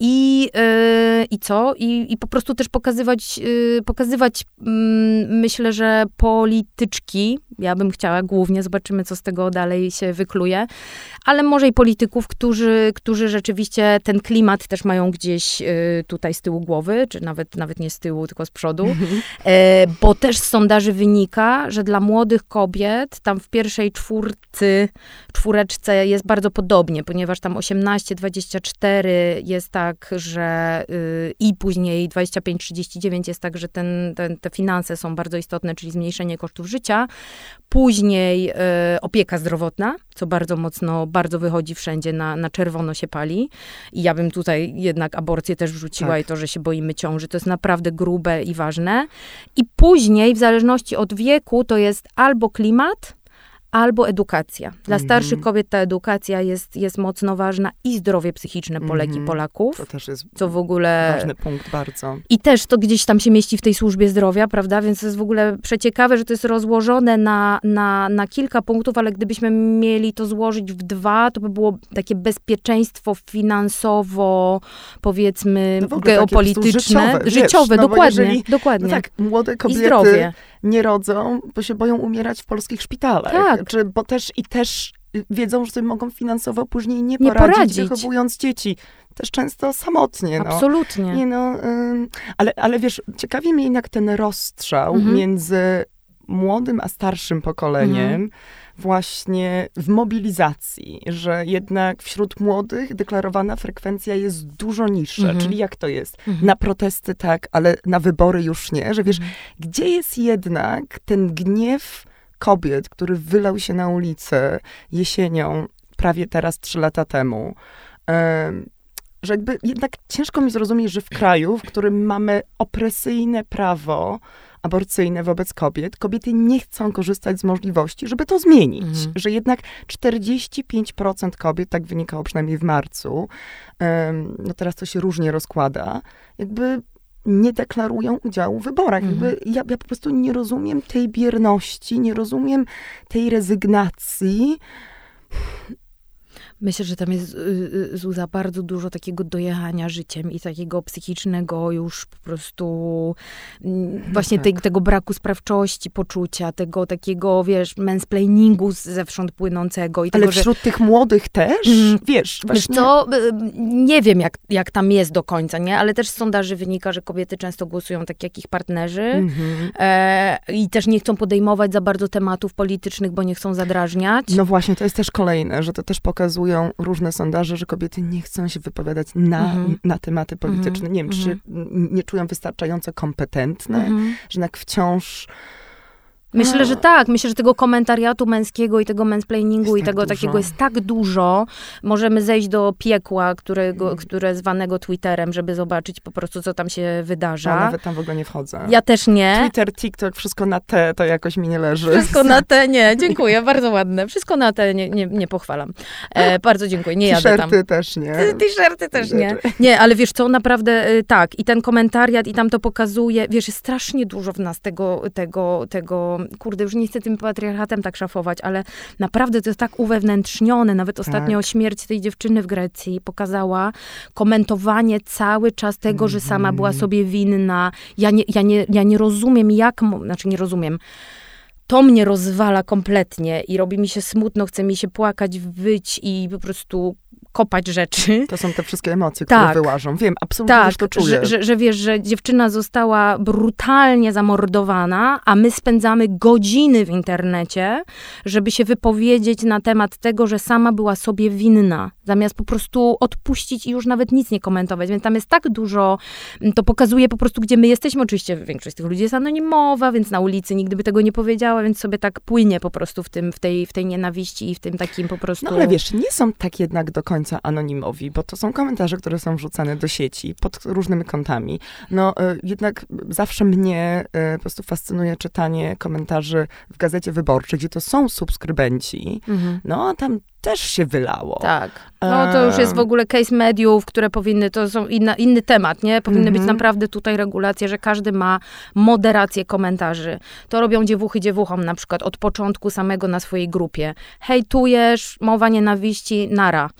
i, e, i co? I, I po prostu też pokazywać, y, pokazywać mm, myślę, że polityczki, ja bym chciała głównie, zobaczymy, co z tego dalej się wykluje, ale może i polityków, którzy, którzy rzeczywiście ten klimat też mają gdzieś y, tutaj z tyłu głowy, czy nawet, nawet nie z tyłu, tylko z przodu, mhm. e, bo też z sondaży wynika, taka, że dla młodych kobiet tam w pierwszej czwórcy, czwóreczce jest bardzo podobnie, ponieważ tam 18-24 jest tak, że yy, i później 25-39 jest tak, że ten, ten, te finanse są bardzo istotne, czyli zmniejszenie kosztów życia. Później yy, opieka zdrowotna, co bardzo mocno, bardzo wychodzi wszędzie, na, na czerwono się pali. I ja bym tutaj jednak aborcję też wrzuciła tak. i to, że się boimy ciąży, to jest naprawdę grube i ważne. I później, w zależności od wieku, to jest albo klimat, albo edukacja. Dla -hmm. starszych kobiet ta edukacja jest, jest mocno ważna i zdrowie psychiczne Polek mm -hmm. i Polaków. To też jest co w ogóle... ważny punkt bardzo. I też to gdzieś tam się mieści w tej służbie zdrowia, prawda? Więc to jest w ogóle przeciekawe, że to jest rozłożone na, na, na kilka punktów, ale gdybyśmy mieli to złożyć w dwa, to by było takie bezpieczeństwo finansowo, powiedzmy, no geopolityczne, życiowe, życiowe wiesz, dokładnie, jeżeli, dokładnie. No tak, młode kobiety I zdrowie. Nie rodzą, bo się boją umierać w polskich szpitalach. Tak. Czy, bo też i też wiedzą, że sobie mogą finansowo później nie Nie poradzić, poradzić. wychowując dzieci. Też często samotnie. No. Absolutnie. Nie no, ale, ale wiesz, ciekawi mnie jednak ten rozstrzał Mhm. między młodym a starszym pokoleniem Mhm. Właśnie w mobilizacji, że jednak wśród młodych deklarowana frekwencja jest dużo niższa. Mhm. Czyli jak to jest? Mhm. Na protesty tak, ale na wybory już nie, że wiesz, Mhm. gdzie jest jednak ten gniew kobiet, który wylał się na ulicę jesienią, prawie teraz trzy lata temu, em, że jakby jednak ciężko mi zrozumieć, że w kraju, w którym mamy opresyjne prawo aborcyjne wobec kobiet, kobiety nie chcą korzystać z możliwości, żeby to zmienić. Mhm. Że jednak 45% kobiet, tak wynikało przynajmniej w marcu, em, no teraz to się różnie rozkłada, jakby nie deklarują udziału w wyborach. Mhm. Jakby ja, ja po prostu nie rozumiem tej bierności, nie rozumiem tej rezygnacji. Myślę, że tam jest y, y, Zuza bardzo dużo takiego dojechania życiem i takiego psychicznego już po prostu mm, właśnie tak. tej, tego braku sprawczości, poczucia, tego takiego, wiesz, mansplainingu zewsząd płynącego i Ale tego, że wśród tych młodych też, Mhm. wiesz, właśnie... co, y, nie wiem jak, jak tam jest do końca, nie? Ale też z sondaży wynika, że kobiety często głosują tak jak ich partnerzy Mhm. e, i też nie chcą podejmować za bardzo tematów politycznych, bo nie chcą zadrażniać. No właśnie, to jest też kolejne, że to też pokazują różne sondaże, że kobiety nie chcą się wypowiadać na, Mhm. na tematy polityczne. Nie wiem, czy Mhm. nie czują wystarczająco kompetentne, Mhm. że jednak wciąż... Myślę, że tak. Myślę, że tego komentariatu męskiego i tego mansplainingu Jest i tak tego dużo. takiego jest tak dużo. Możemy zejść do piekła, którego, Mm. które zwanego Twitterem, żeby zobaczyć po prostu, co tam się Ja wydarza. nawet tam w ogóle nie wchodzę. Ja też nie. Twitter, TikTok, wszystko na te, to jakoś mi nie leży. Wszystko na te, nie, dziękuję, bardzo ładne. Wszystko na te, nie, nie, nie pochwalam. E, bardzo dziękuję, nie jadę tam. T-shirty też nie. Ty- T-shirty też nie. Nie, ale wiesz co, naprawdę y, tak. I ten komentariat i tam to pokazuje, wiesz, jest strasznie dużo w nas tego, tego, tego, kurde, już nie chcę tym patriarchatem tak szafować, ale naprawdę to jest tak uwewnętrznione. Nawet ostatnio śmierć tej dziewczyny w Grecji pokazała komentowanie cały czas tego, że sama była Mhm. sobie winna. Ja nie, ja nie, ja nie rozumiem, jak, znaczy nie rozumiem. To mnie rozwala kompletnie i robi mi się smutno, chce mi się płakać, wyć i po prostu kopać rzeczy. To są te wszystkie emocje, które Tak. wyłażą. Wiem, absolutnie Tak, to czuję. że, że, że wiesz, że dziewczyna została brutalnie zamordowana, a my spędzamy godziny w internecie, żeby się wypowiedzieć na temat tego, że sama była sobie winna, zamiast po prostu odpuścić i już nawet nic nie komentować. Więc tam jest tak dużo, m, to pokazuje po prostu, gdzie my jesteśmy. Oczywiście większość z tych ludzi jest anonimowa, więc na ulicy nigdy by tego nie powiedziała, więc sobie tak płynie po prostu w, tym, w, tej, w tej nienawiści i w tym takim po prostu... No ale wiesz, nie są tak jednak do końca anonimowi, bo to są komentarze, które są wrzucane do sieci pod różnymi kątami. No e, jednak zawsze mnie e, po prostu fascynuje czytanie komentarzy w Gazecie Wyborczej, gdzie to są subskrybenci. Mhm. No a tam też się wylało. Tak. No to już jest w ogóle case mediów, które powinny, to są inna, inny temat, nie? Powinny być Mhm. naprawdę tutaj regulacje, że każdy ma moderację komentarzy. To robią dziewuchy dziewuchom na przykład od początku samego na swojej grupie. Hejtujesz, mowa nienawiści, nara.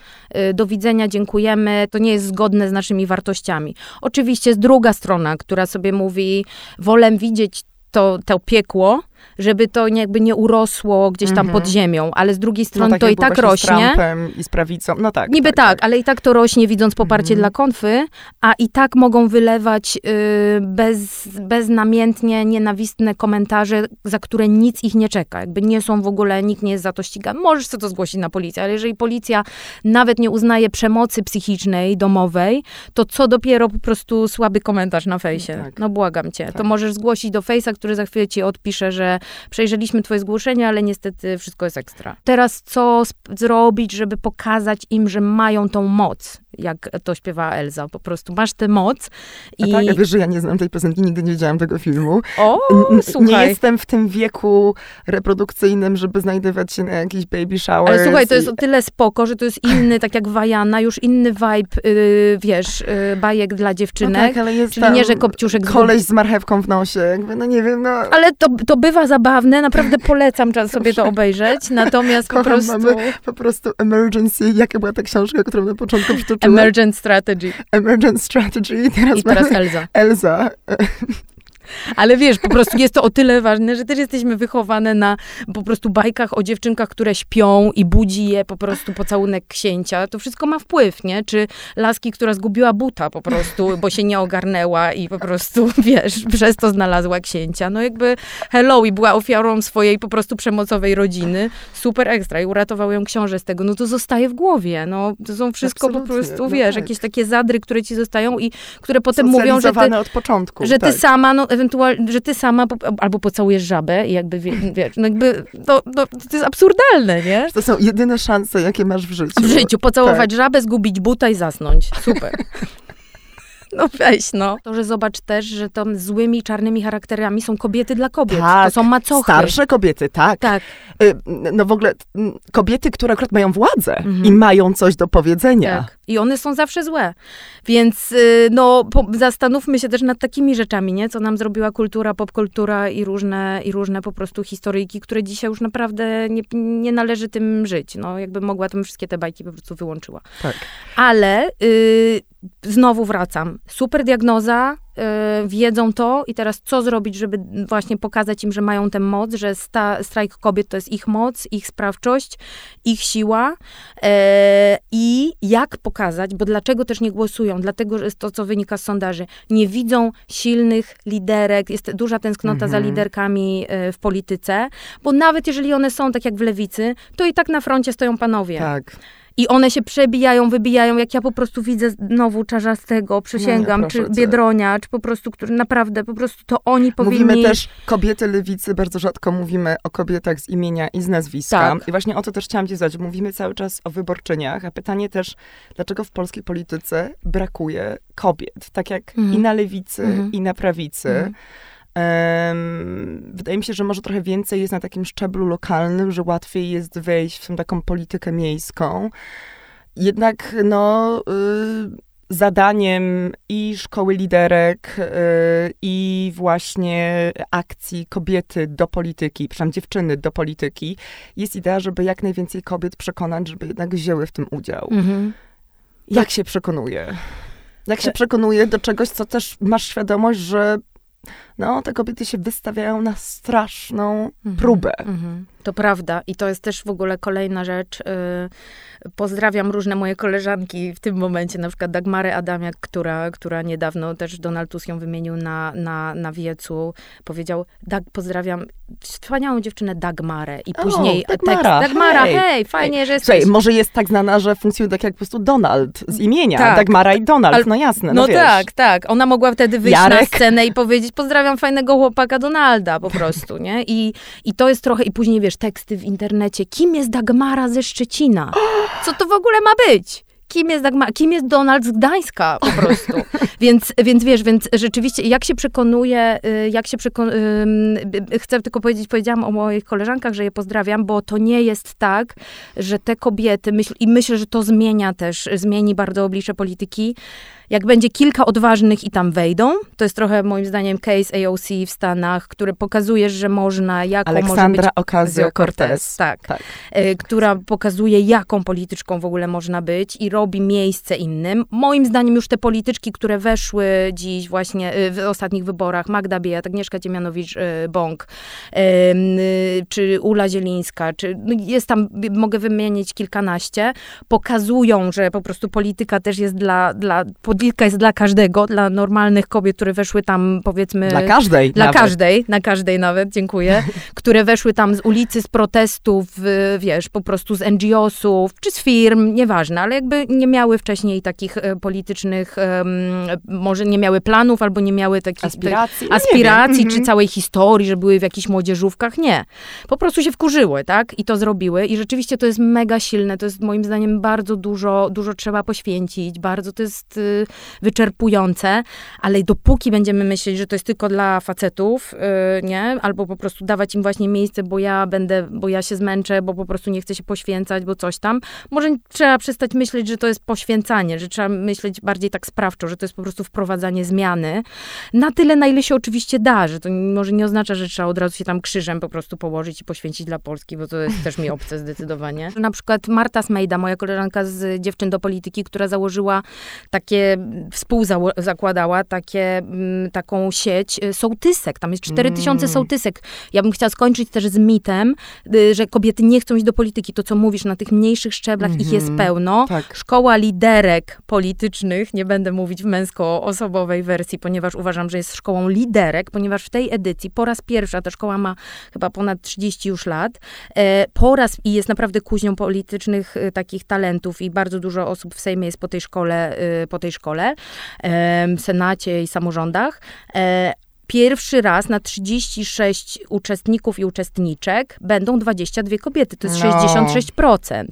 Y, Do widzenia, dziękujemy, to nie jest zgodne z naszymi wartościami. Oczywiście jest druga strona, która sobie mówi, wolę widzieć to, to piekło, żeby to nie, jakby nie urosło gdzieś tam pod ziemią, ale z drugiej No strony tak to i tak właśnie z rośnie. Trumpem i z prawicą. No tak. Niby tak, ale i tak to rośnie, widząc poparcie Mhm. dla konfy, a i tak mogą wylewać y, bez, beznamiętnie nienawistne komentarze, za które nic ich nie czeka. Jakby nie są w ogóle, nikt nie jest za to ścigany. Możesz sobie to zgłosić na policję, ale jeżeli policja nawet nie uznaje przemocy psychicznej, domowej, to co dopiero po prostu słaby komentarz na fejsie. Tak. No błagam cię. To Tak. możesz zgłosić do fejsa, który za chwilę ci odpisze, że przejrzeliśmy twoje zgłoszenie, ale niestety wszystko jest ekstra. Teraz co zrobić, żeby pokazać im, że mają tą moc, jak to śpiewa Elza. Po prostu masz tę moc I... i... A tak, a wiesz, że ja nie znam tej piosenki, nigdy nie widziałam tego filmu. O, N- słuchaj. Nie jestem w tym wieku reprodukcyjnym, żeby znajdować się na jakiś baby shower. Ale słuchaj, to jest o tyle spoko, że to jest inny, tak jak Wajana, już inny vibe, y, wiesz, y, bajek dla no dziewczynek. tak, ale jest czyli nie, że Kopciuszek koleś z marchewką w nosie, jakby, no nie wiem, no... Ale to, to bywa zabawne, naprawdę polecam czas sobie to obejrzeć, natomiast po Kocham, prostu... mamy po prostu emergency, jaka była ta książka, którą na początku przytoczyłam? Emergent strategy. Emergent strategy i teraz, I teraz Elza. Elza. Ale wiesz, po prostu jest to o tyle ważne, że też jesteśmy wychowane na po prostu bajkach o dziewczynkach, które śpią i budzi je po prostu pocałunek księcia. To wszystko ma wpływ, nie? Czy laski, która zgubiła buta po prostu, bo się nie ogarnęła i po prostu, wiesz, przez to znalazła księcia. No jakby hello i była ofiarą swojej po prostu przemocowej rodziny. Super ekstra i uratował ją książę z tego. No to zostaje w głowie. No to są wszystko Absolutnie, po prostu, no wiesz, tak. jakieś takie zadry, które ci zostają i które potem mówią, że ty, od początku. że ty tak. sama, no ewentualnie, że ty sama po, albo pocałujesz żabę i jakby, wie, wiesz, no jakby to, to, to jest absurdalne, nie? To są jedyne szanse, jakie masz w życiu. W życiu pocałować Tak. żabę, zgubić buta i zasnąć. Super. No weź, no. To, że zobacz też, że tam złymi, czarnymi charakterami są kobiety dla kobiet. Tak, to są macochy. Starsze kobiety, tak. Tak. Y, No w ogóle mm, kobiety, które akurat mają władzę Mhm. i mają coś do powiedzenia. Tak. I one są zawsze złe. Więc y, no, po, zastanówmy się też nad takimi rzeczami, nie? Co nam zrobiła kultura, popkultura i różne, i różne po prostu historyjki, które dzisiaj już naprawdę nie, nie należy tym żyć. No, jakby mogła tym wszystkie te bajki po prostu wyłączyła. Tak. Ale y, znowu wracam. Super diagnoza, wiedzą to i teraz co zrobić, żeby właśnie pokazać im, że mają tę moc, że sta, strajk kobiet to jest ich moc, ich sprawczość, ich siła e, i jak pokazać, bo dlaczego też nie głosują? Dlatego, że jest to, co wynika z sondaży. Nie widzą silnych liderek, jest duża tęsknota za Mhm. liderkami e, w polityce, bo nawet jeżeli one są tak jak w lewicy, to i tak na froncie stoją panowie. Tak. I one się przebijają, wybijają, jak ja po prostu widzę znowu Czarzastego, przysięgam, proszę czy. Biedronia, czy po prostu, który naprawdę, po prostu to oni powinni... Mówimy też kobiety lewicy, bardzo rzadko mówimy o kobietach z imienia i z nazwiska. Tak. I właśnie o to też chciałam cię zadać. Mówimy cały czas o wyborczyniach, a pytanie też, dlaczego w polskiej polityce brakuje kobiet, tak jak Mhm. i na lewicy, Mhm. i na prawicy. Mhm. Wydaje mi się, że może trochę więcej jest na takim szczeblu lokalnym, że łatwiej jest wejść w tą taką politykę miejską. Jednak, no, y, zadaniem i szkoły liderek, y, i właśnie akcji kobiety do polityki, przynajmniej dziewczyny do polityki, jest idea, żeby jak najwięcej kobiet przekonać, żeby jednak wzięły w tym udział. Mhm. Jak się przekonuje? Jak E- się przekonuje do czegoś, co też masz świadomość, że no, te kobiety się wystawiają na straszną Mhm. próbę. Mhm. To prawda i to jest też w ogóle kolejna rzecz. y, Pozdrawiam różne moje koleżanki w tym momencie, na przykład Dagmarę Adamiak, która, która niedawno też Donald Tusk ją wymienił na, na, na wiecu. Powiedział, Dag, pozdrawiam wspaniałą dziewczynę Dagmarę i O, później Dagmara, tekst. Dagmara, hej, hej, fajnie, że Słuchaj, jesteś. może jest tak znana, że funkcjonuje tak jak po prostu Donald z imienia. Tak. Dagmara i Donald, no jasne, no, No wiesz. tak, tak. Ona mogła wtedy wyjść na Jarek. scenę i powiedzieć, pozdrawiam fajnego chłopaka Donalda po prostu, nie? I, I to jest trochę, i później wiesz, teksty w internecie, kim jest Dagmara ze Szczecina? Co to w ogóle ma być? Kim jest Dagmara? Kim jest Donald z Gdańska po prostu? więc, więc wiesz, więc rzeczywiście jak się przekonuje, y, jak się przekonuje, chcę tylko powiedzieć, powiedziałam o moich koleżankach, że je pozdrawiam, bo to nie jest tak, że te kobiety, myśl, i myślę, że to zmienia też, zmieni bardzo oblicze polityki, Jak będzie kilka odważnych i tam wejdą, to jest trochę moim zdaniem case AOC w Stanach, który pokazuje, że można, jaką Aleksandra może być... Ocasio-Cortez. Tak. Tak. e, która pokazuje, jaką polityczką w ogóle można być i robi miejsce innym. Moim zdaniem już te polityczki, które weszły dziś właśnie e, w ostatnich wyborach, Magda Biejat, Agnieszka Dziemianowicz-Bąk, czy Ula Zielińska, czy no jest tam, mogę wymienić kilkanaście, pokazują, że po prostu polityka też jest dla, dla polityka jest dla każdego, dla normalnych kobiet, które weszły tam powiedzmy... Dla każdej Dla nawet. każdej, na każdej nawet, dziękuję, które weszły tam z ulicy, z protestów, wiesz, po prostu z NGO-sów, czy z firm, nieważne, ale jakby nie miały wcześniej takich e, politycznych, em, może nie miały planów, albo nie miały takich Aspiracji? No aspiracji, czy Mhm. całej historii, że były w jakichś młodzieżówkach. Nie. Po prostu się wkurzyły, tak? I to zrobiły. I rzeczywiście to jest mega silne. To jest moim zdaniem bardzo dużo, dużo trzeba poświęcić. Bardzo to jest y, wyczerpujące. Ale dopóki będziemy myśleć, że to jest tylko dla facetów, y, nie? Albo po prostu dawać im właśnie miejsce, bo ja będę, bo ja się zmęczę, bo po prostu nie chcę się poświęcać, bo coś tam. Może trzeba przestać myśleć, że to jest poświęcanie, że trzeba myśleć bardziej tak sprawczo, że to jest po prostu wprowadzanie zmiany. Na tyle, na ile się oczywiście da, że to może nie oznacza, że trzeba od razu się tam krzyżem po prostu położyć i poświęcić dla Polski, bo to jest też mi obce zdecydowanie. Na przykład Marta Smejda, moja koleżanka z Dziewczyn do Polityki, która założyła takie, współzakładała takie, mm, taką sieć y, sołtysek. Tam jest 4000 Mm. sołtysek. Ja bym chciała skończyć też z mitem, y, że kobiety nie chcą iść do polityki. To, co mówisz, na tych mniejszych szczeblach ich jest Mhm. pełno. Tak. Szkoła liderek politycznych, nie będę mówić w męsko-osobowej wersji, ponieważ uważam, że jest szkołą liderek, ponieważ w tej edycji po raz pierwszy, a ta szkoła ma chyba ponad 30 już lat, e, po raz i jest naprawdę kuźnią politycznych e, takich talentów i bardzo dużo osób w Sejmie jest po tej szkole, po tej szkole, em, Senacie i samorządach. Pierwszy raz na 36 uczestników i uczestniczek będą 22 kobiety. To jest No. 66%.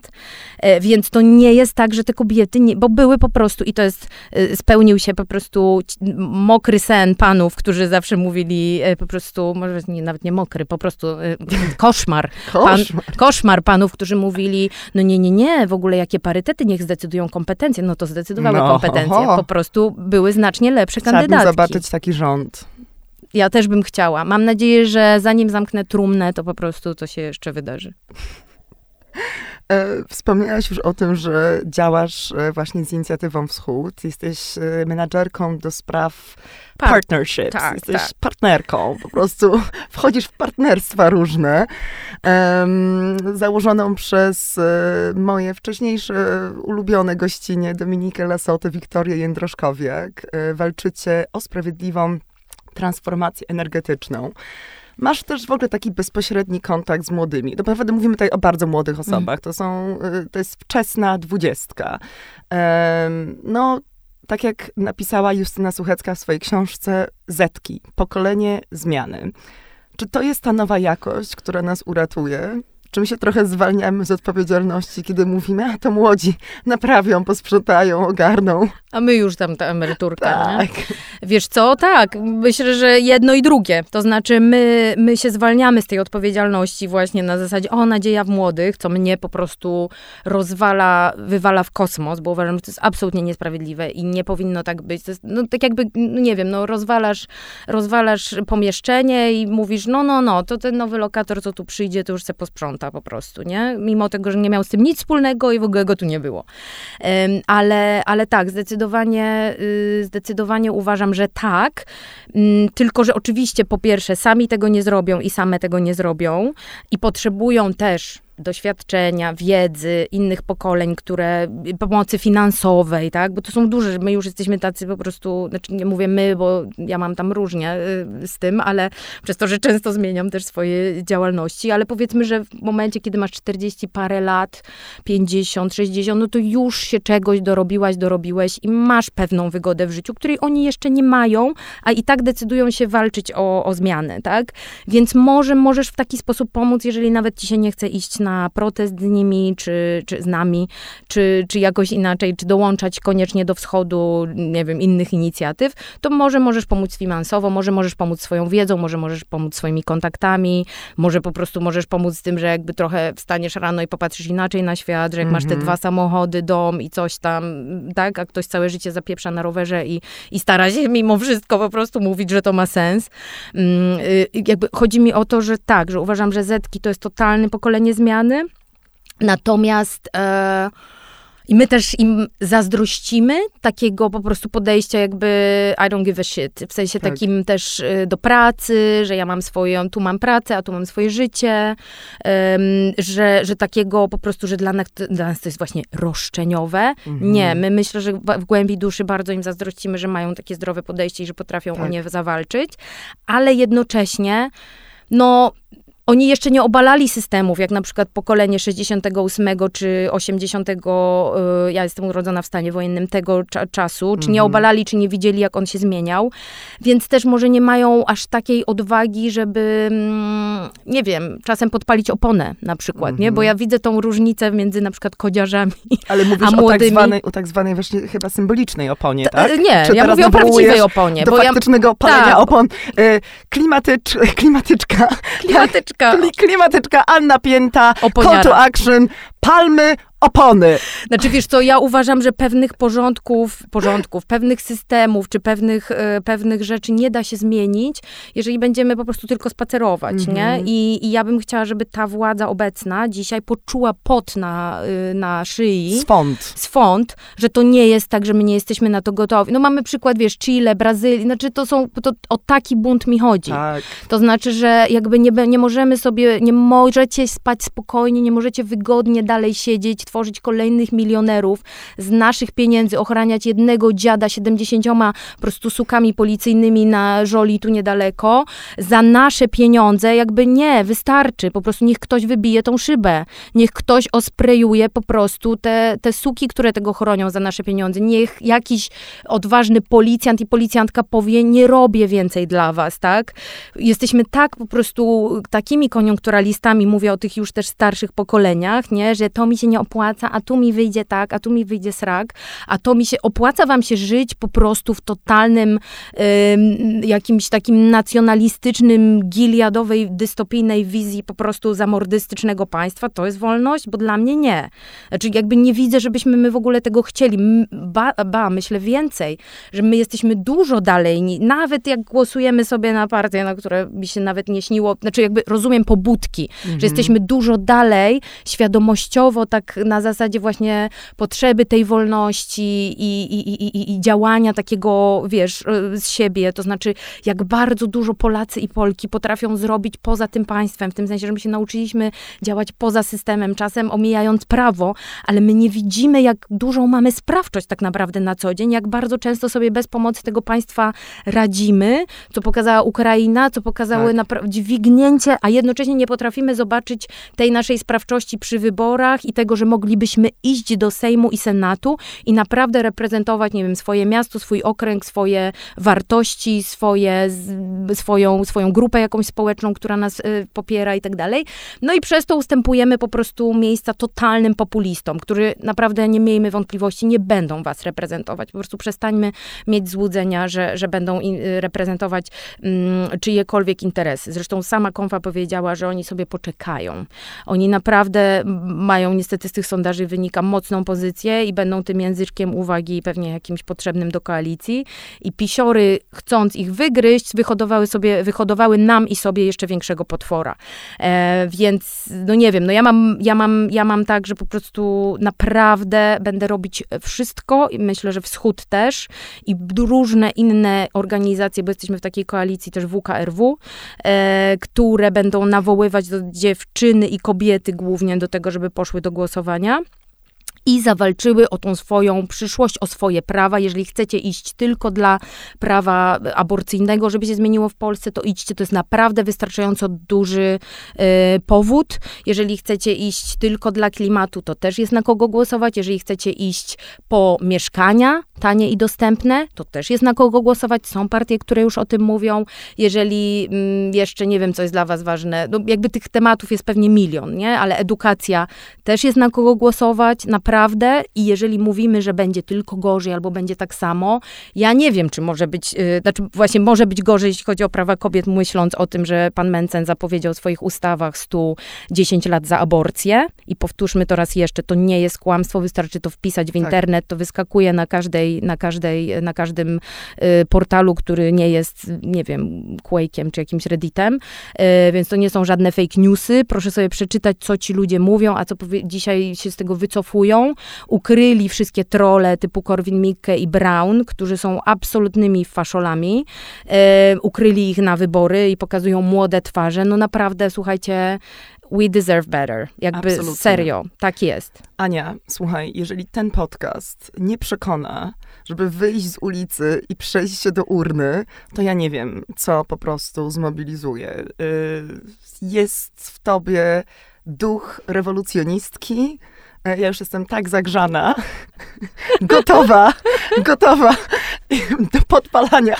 E, Więc to nie jest tak, że te kobiety, nie, bo były po prostu, i to jest, e, spełnił się po prostu mokry sen panów, którzy zawsze mówili e, po prostu, może nie, nawet nie mokry, po prostu koszmar. Pan, Koszmar. panów, którzy mówili, no nie, nie, nie, w ogóle jakie parytety, niech zdecydują kompetencje. No to zdecydowały No, kompetencje. ho, ho. Po prostu były znacznie lepsze Chciałabym kandydatki. zobaczyć taki rząd. Ja też bym chciała. Mam nadzieję, że zanim zamknę trumnę, to po prostu to się jeszcze wydarzy. E, Wspomniałaś już o tym, że działasz e, właśnie z inicjatywą Wschód. Jesteś e, menadżerką do spraw Par- partnerships. tak, Jesteś tak. partnerką. Po prostu wchodzisz w partnerstwa różne. Em, założoną przez moje wcześniejsze ulubione gościnie Dominikę Lasotę, Wiktorię Jędroszkowiak. Walczycie o sprawiedliwą transformację energetyczną. Masz też w ogóle taki bezpośredni kontakt z młodymi. Naprawdę mówimy tutaj o bardzo młodych osobach. To są, y, to jest wczesna dwudziestka. No, tak jak napisała Justyna Suchecka w swojej książce Zetki, pokolenie zmiany. Czy to jest ta nowa jakość, która nas uratuje? Czy my się trochę zwalniamy z odpowiedzialności, kiedy mówimy, a to młodzi naprawią, posprzątają, ogarną? A my już tam ta emeryturka, nie? Tak. Wiesz co, tak, myślę, że jedno i drugie. To znaczy my, my się zwalniamy z tej odpowiedzialności właśnie na zasadzie, o, nadzieja w młodych, co mnie po prostu rozwala, wywala w kosmos, bo uważam, że to jest absolutnie niesprawiedliwe i nie powinno tak być. To jest, no tak jakby, no nie wiem, no rozwalasz, rozwalasz pomieszczenie i mówisz, no, no, no, to ten nowy lokator, co tu przyjdzie, to już se posprząta po prostu, nie? Mimo tego, że nie miał z tym nic wspólnego i w ogóle go tu nie było. Ale, ale tak, zdecydowanie, y, zdecydowanie uważam, że tak. Mm, Tylko, że oczywiście po pierwsze sami tego nie zrobią i same tego nie zrobią i potrzebują też doświadczenia, wiedzy innych pokoleń, które, pomocy finansowej, tak, bo to są duże, my już jesteśmy tacy po prostu, znaczy nie mówię my, bo ja mam tam różnie y, z tym, ale przez to, że często zmieniam też swoje działalności, ale powiedzmy, że w momencie, kiedy masz 40 parę lat, 50, 60, no to już się czegoś dorobiłaś, dorobiłeś i masz pewną wygodę w życiu, której oni jeszcze nie mają, a i tak decydują się walczyć o, o zmianę, tak? Więc może możesz w taki sposób pomóc, jeżeli nawet ci się nie chce iść na protest z nimi, czy, czy z nami, czy, czy jakoś inaczej, czy dołączać koniecznie do wschodu, nie wiem, innych inicjatyw, to może możesz pomóc finansowo, może możesz pomóc swoją wiedzą, może możesz pomóc swoimi kontaktami, może po prostu możesz pomóc z tym, że jakby trochę wstaniesz rano i popatrzysz inaczej na świat, że jak masz te Mhm. dwa samochody, dom i coś tam, tak, a ktoś całe życie zapieprza na rowerze i, i stara się mimo wszystko po prostu mówić, że to ma sens. Mm, y, jakby chodzi mi o to, że tak, że uważam, że Zetki to jest totalne pokolenie zmiany, natomiast e, i my też im zazdrościmy takiego po prostu podejścia jakby I don't give a shit, w sensie Tak. takim też y, do pracy, że ja mam swoją, tu mam pracę, a tu mam swoje życie, em, że, że takiego po prostu, że dla nas, dla nas to jest właśnie roszczeniowe. Mhm. Nie, my myślę, że w głębi duszy bardzo im zazdrościmy, że mają takie zdrowe podejście i że potrafią o Tak. nie zawalczyć, ale jednocześnie, no, oni jeszcze nie obalali systemów, jak na przykład pokolenie 68 czy 80, y, ja jestem urodzona w stanie wojennym tego cza- czasu, czy nie Mhm. obalali, czy nie widzieli, jak on się zmieniał, więc też może nie mają aż takiej odwagi, żeby, mm, nie wiem, czasem podpalić oponę na przykład, nie? Bo Mhm. ja widzę tą różnicę między na przykład kodziarzami Ale mówisz A o tak, młodymi? zwanej, o tak zwanej właśnie chyba symbolicznej oponie, Ta- tak? Nie, Czy ja mówię o prawdziwej oponie, Do bo ja faktycznego palenia tak. opon. Y, klimatycz, klimatyczka, klimatyczka, kli, klimatyczka Anna Pięta, call oponiara. to action, palmy, opony. Znaczy wiesz co, ja uważam, że pewnych porządków, porządków, pewnych systemów, czy pewnych, e, pewnych rzeczy nie da się zmienić, jeżeli będziemy po prostu tylko spacerować, Mhm. nie? I, I ja bym chciała, żeby ta władza obecna dzisiaj poczuła pot na, y, na szyi. Swąd. swąd, że to nie jest tak, że my nie jesteśmy na to gotowi. No mamy przykład, wiesz, Chile, Brazylii, znaczy to są, to, o taki bunt mi chodzi. Tak. To znaczy, że jakby nie, nie możemy sobie, nie możecie spać spokojnie, nie możecie wygodnie dalej siedzieć, tworzyć kolejnych milionerów z naszych pieniędzy, ochraniać jednego dziada 70 po prostu sukami policyjnymi na żoli tu niedaleko, za nasze pieniądze, jakby nie, wystarczy, po prostu niech ktoś wybije tą szybę, niech ktoś osprejuje po prostu te, te suki, które tego chronią za nasze pieniądze, niech jakiś odważny policjant i policjantka powie, nie robię więcej dla was, tak? Jesteśmy tak po prostu takimi koniunkturalistami, mówię o tych już też starszych pokoleniach, nie, że to mi się nie opłaca, a tu mi wyjdzie tak, a tu mi wyjdzie srak, a to mi się, opłaca wam się żyć po prostu w totalnym ym, jakimś takim nacjonalistycznym, giliadowej, dystopijnej wizji po prostu zamordystycznego państwa, to jest wolność? Bo dla mnie nie. Znaczy jakby nie widzę, żebyśmy my w ogóle tego chcieli. Ba, ba myślę więcej, że my jesteśmy dużo dalej, nawet jak głosujemy sobie na partię, na które mi się nawet nie śniło, znaczy jakby rozumiem pobudki, Mhm. że jesteśmy dużo dalej, świadomościowo, tak na zasadzie właśnie potrzeby tej wolności i, i, i, i, działania takiego, wiesz, y, z siebie, to znaczy jak bardzo dużo Polacy i Polki potrafią zrobić poza tym państwem, w tym sensie, że my się nauczyliśmy działać poza systemem, czasem omijając prawo, ale my nie widzimy, jak dużą mamy sprawczość tak naprawdę na co dzień, jak bardzo często sobie bez pomocy tego państwa radzimy, co pokazała Ukraina, co pokazały Tak. dźwignięcie, a jednocześnie nie potrafimy zobaczyć tej naszej sprawczości przy wyborach i tego, że moglibyśmy iść do Sejmu i Senatu i naprawdę reprezentować, nie wiem, swoje miasto, swój okręg, swoje wartości, swoje, swoją, swoją grupę jakąś społeczną, która nas y, popiera i tak dalej. No i przez to ustępujemy po prostu miejsca totalnym populistom, którzy naprawdę, nie miejmy wątpliwości, nie będą was reprezentować. Po prostu przestańmy mieć złudzenia, że, że będą in, y, reprezentować mm, czyjekolwiek interesy. Zresztą sama Konfa powiedziała, że oni sobie poczekają. Oni naprawdę mają niestety z tych sondaży wynika mocną pozycję i będą tym języczkiem uwagi pewnie jakimś potrzebnym do koalicji. I pisiory, chcąc ich wygryźć, wyhodowały sobie, wyhodowały nam i sobie jeszcze większego potwora. E, więc, no nie wiem, no ja mam, ja, mam, ja mam tak, że po prostu naprawdę będę robić wszystko i myślę, że Wschód też i różne inne organizacje, bo jesteśmy w takiej koalicji też WKRW, e, które będą nawoływać do dziewczyny i kobiety głównie do tego, żeby poszły do głosowania i zawalczyły o tą swoją przyszłość, o swoje prawa. Jeżeli chcecie iść tylko dla prawa aborcyjnego, żeby się zmieniło w Polsce, to idźcie. To jest naprawdę wystarczająco duży e, powód. Jeżeli chcecie iść tylko dla klimatu, to też jest na kogo głosować. Jeżeli chcecie iść po mieszkania, tanie i dostępne, to też jest na kogo głosować. Są partie, które już o tym mówią. Jeżeli mm, jeszcze nie wiem, co jest dla was ważne, no jakby tych tematów jest pewnie milion, nie? Ale edukacja też jest na kogo głosować, naprawdę. I jeżeli mówimy, że będzie tylko gorzej albo będzie tak samo, ja nie wiem, czy może być, yy, znaczy właśnie może być gorzej, jeśli chodzi o prawa kobiet, myśląc o tym, że pan Mencen zapowiedział w swoich ustawach 110 lat za aborcję. I powtórzmy to raz jeszcze, to nie jest kłamstwo, wystarczy to wpisać w tak. internet, to wyskakuje na każdej, na każdej, na każdym y, portalu, który nie jest, nie wiem, Quake'iem czy jakimś Redditem, y, więc to nie są żadne fake newsy. Proszę sobie przeczytać, co ci ludzie mówią, a co dzisiaj się z tego wycofują. Ukryli wszystkie trole typu Corwin Mikke i Brown, którzy są absolutnymi faszolami. Y, ukryli ich na wybory i pokazują młode twarze. No naprawdę, słuchajcie, we deserve better. Jakby Absolutnie. serio, tak jest. Ania, słuchaj, jeżeli ten podcast nie przekona, żeby wyjść z ulicy i przejść się do urny, to ja nie wiem, co po prostu zmobilizuje. Y, jest w tobie duch rewolucjonistki. E, ja już jestem tak zagrzana, gotowa, gotowa do podpalania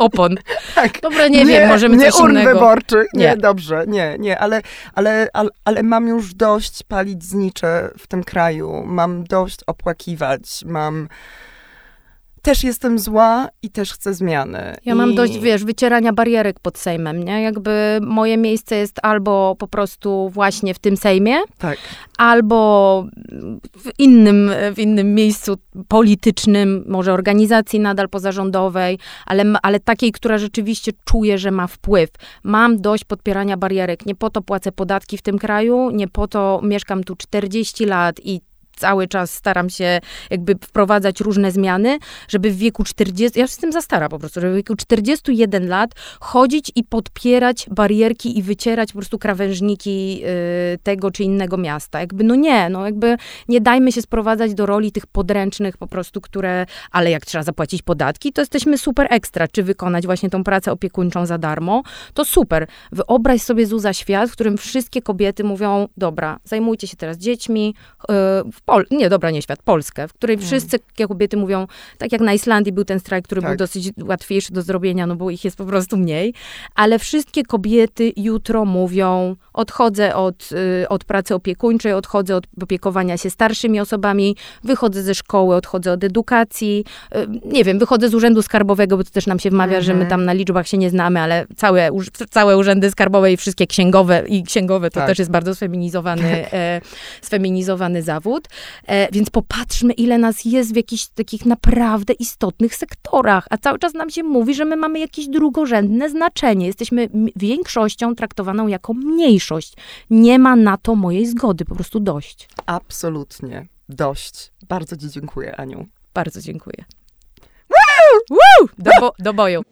opon. Tak. Dobra, nie, nie wiem, możemy nie coś urn innego. wyborczy. Nie, nie, dobrze, nie, nie, ale, ale, ale, ale mam już dość palić znicze w tym kraju. Mam dość opłakiwać, mam też jestem zła i też chcę zmiany. Ja I... mam dość, wiesz, wycierania barierek pod Sejmem, nie? Jakby moje miejsce jest albo po prostu właśnie w tym Sejmie, tak. albo w innym, w innym miejscu politycznym, może organizacji nadal pozarządowej, ale, ale takiej, która rzeczywiście czuje, że ma wpływ. Mam dość podpierania barierek. Nie po to płacę podatki w tym kraju, nie po to mieszkam tu 40 lat i cały czas staram się jakby wprowadzać różne zmiany, żeby w wieku 40, ja jestem za stara po prostu, żeby w wieku 41 lat chodzić i podpierać barierki i wycierać po prostu krawężniki y, tego czy innego miasta. Jakby no nie, no jakby nie dajmy się sprowadzać do roli tych podręcznych po prostu, które, ale jak trzeba zapłacić podatki, to jesteśmy super ekstra, czy wykonać właśnie tą pracę opiekuńczą za darmo, to super. Wyobraź sobie Zuza świat, w którym wszystkie kobiety mówią, dobra, zajmujcie się teraz dziećmi, y, w Pol nie, dobra, nie świat, Polskę, w której mm. wszyscy kobiety mówią, tak jak na Islandii był ten strajk, który tak. był dosyć łatwiejszy do zrobienia, no bo ich jest po prostu mniej, ale wszystkie kobiety jutro mówią, odchodzę od, y, od pracy opiekuńczej, odchodzę od opiekowania się starszymi osobami, wychodzę ze szkoły, odchodzę od edukacji, y, nie wiem, wychodzę z urzędu skarbowego, bo to też nam się wmawia, -hmm. że my mhm. tam na liczbach się nie znamy, ale całe, całe urzędy skarbowe i wszystkie księgowe i księgowe to tak. też jest bardzo sfeminizowany, tak. e, sfeminizowany zawód. E, więc popatrzmy, ile nas jest w jakichś takich naprawdę istotnych sektorach, a cały czas nam się mówi, że my mamy jakieś drugorzędne znaczenie. Jesteśmy większością traktowaną jako mniejszość. Nie ma na to mojej zgody, po prostu dość. Absolutnie. Dość. Bardzo Ci dziękuję, Aniu. Bardzo dziękuję. Woo! Woo! Do, bo, do boju.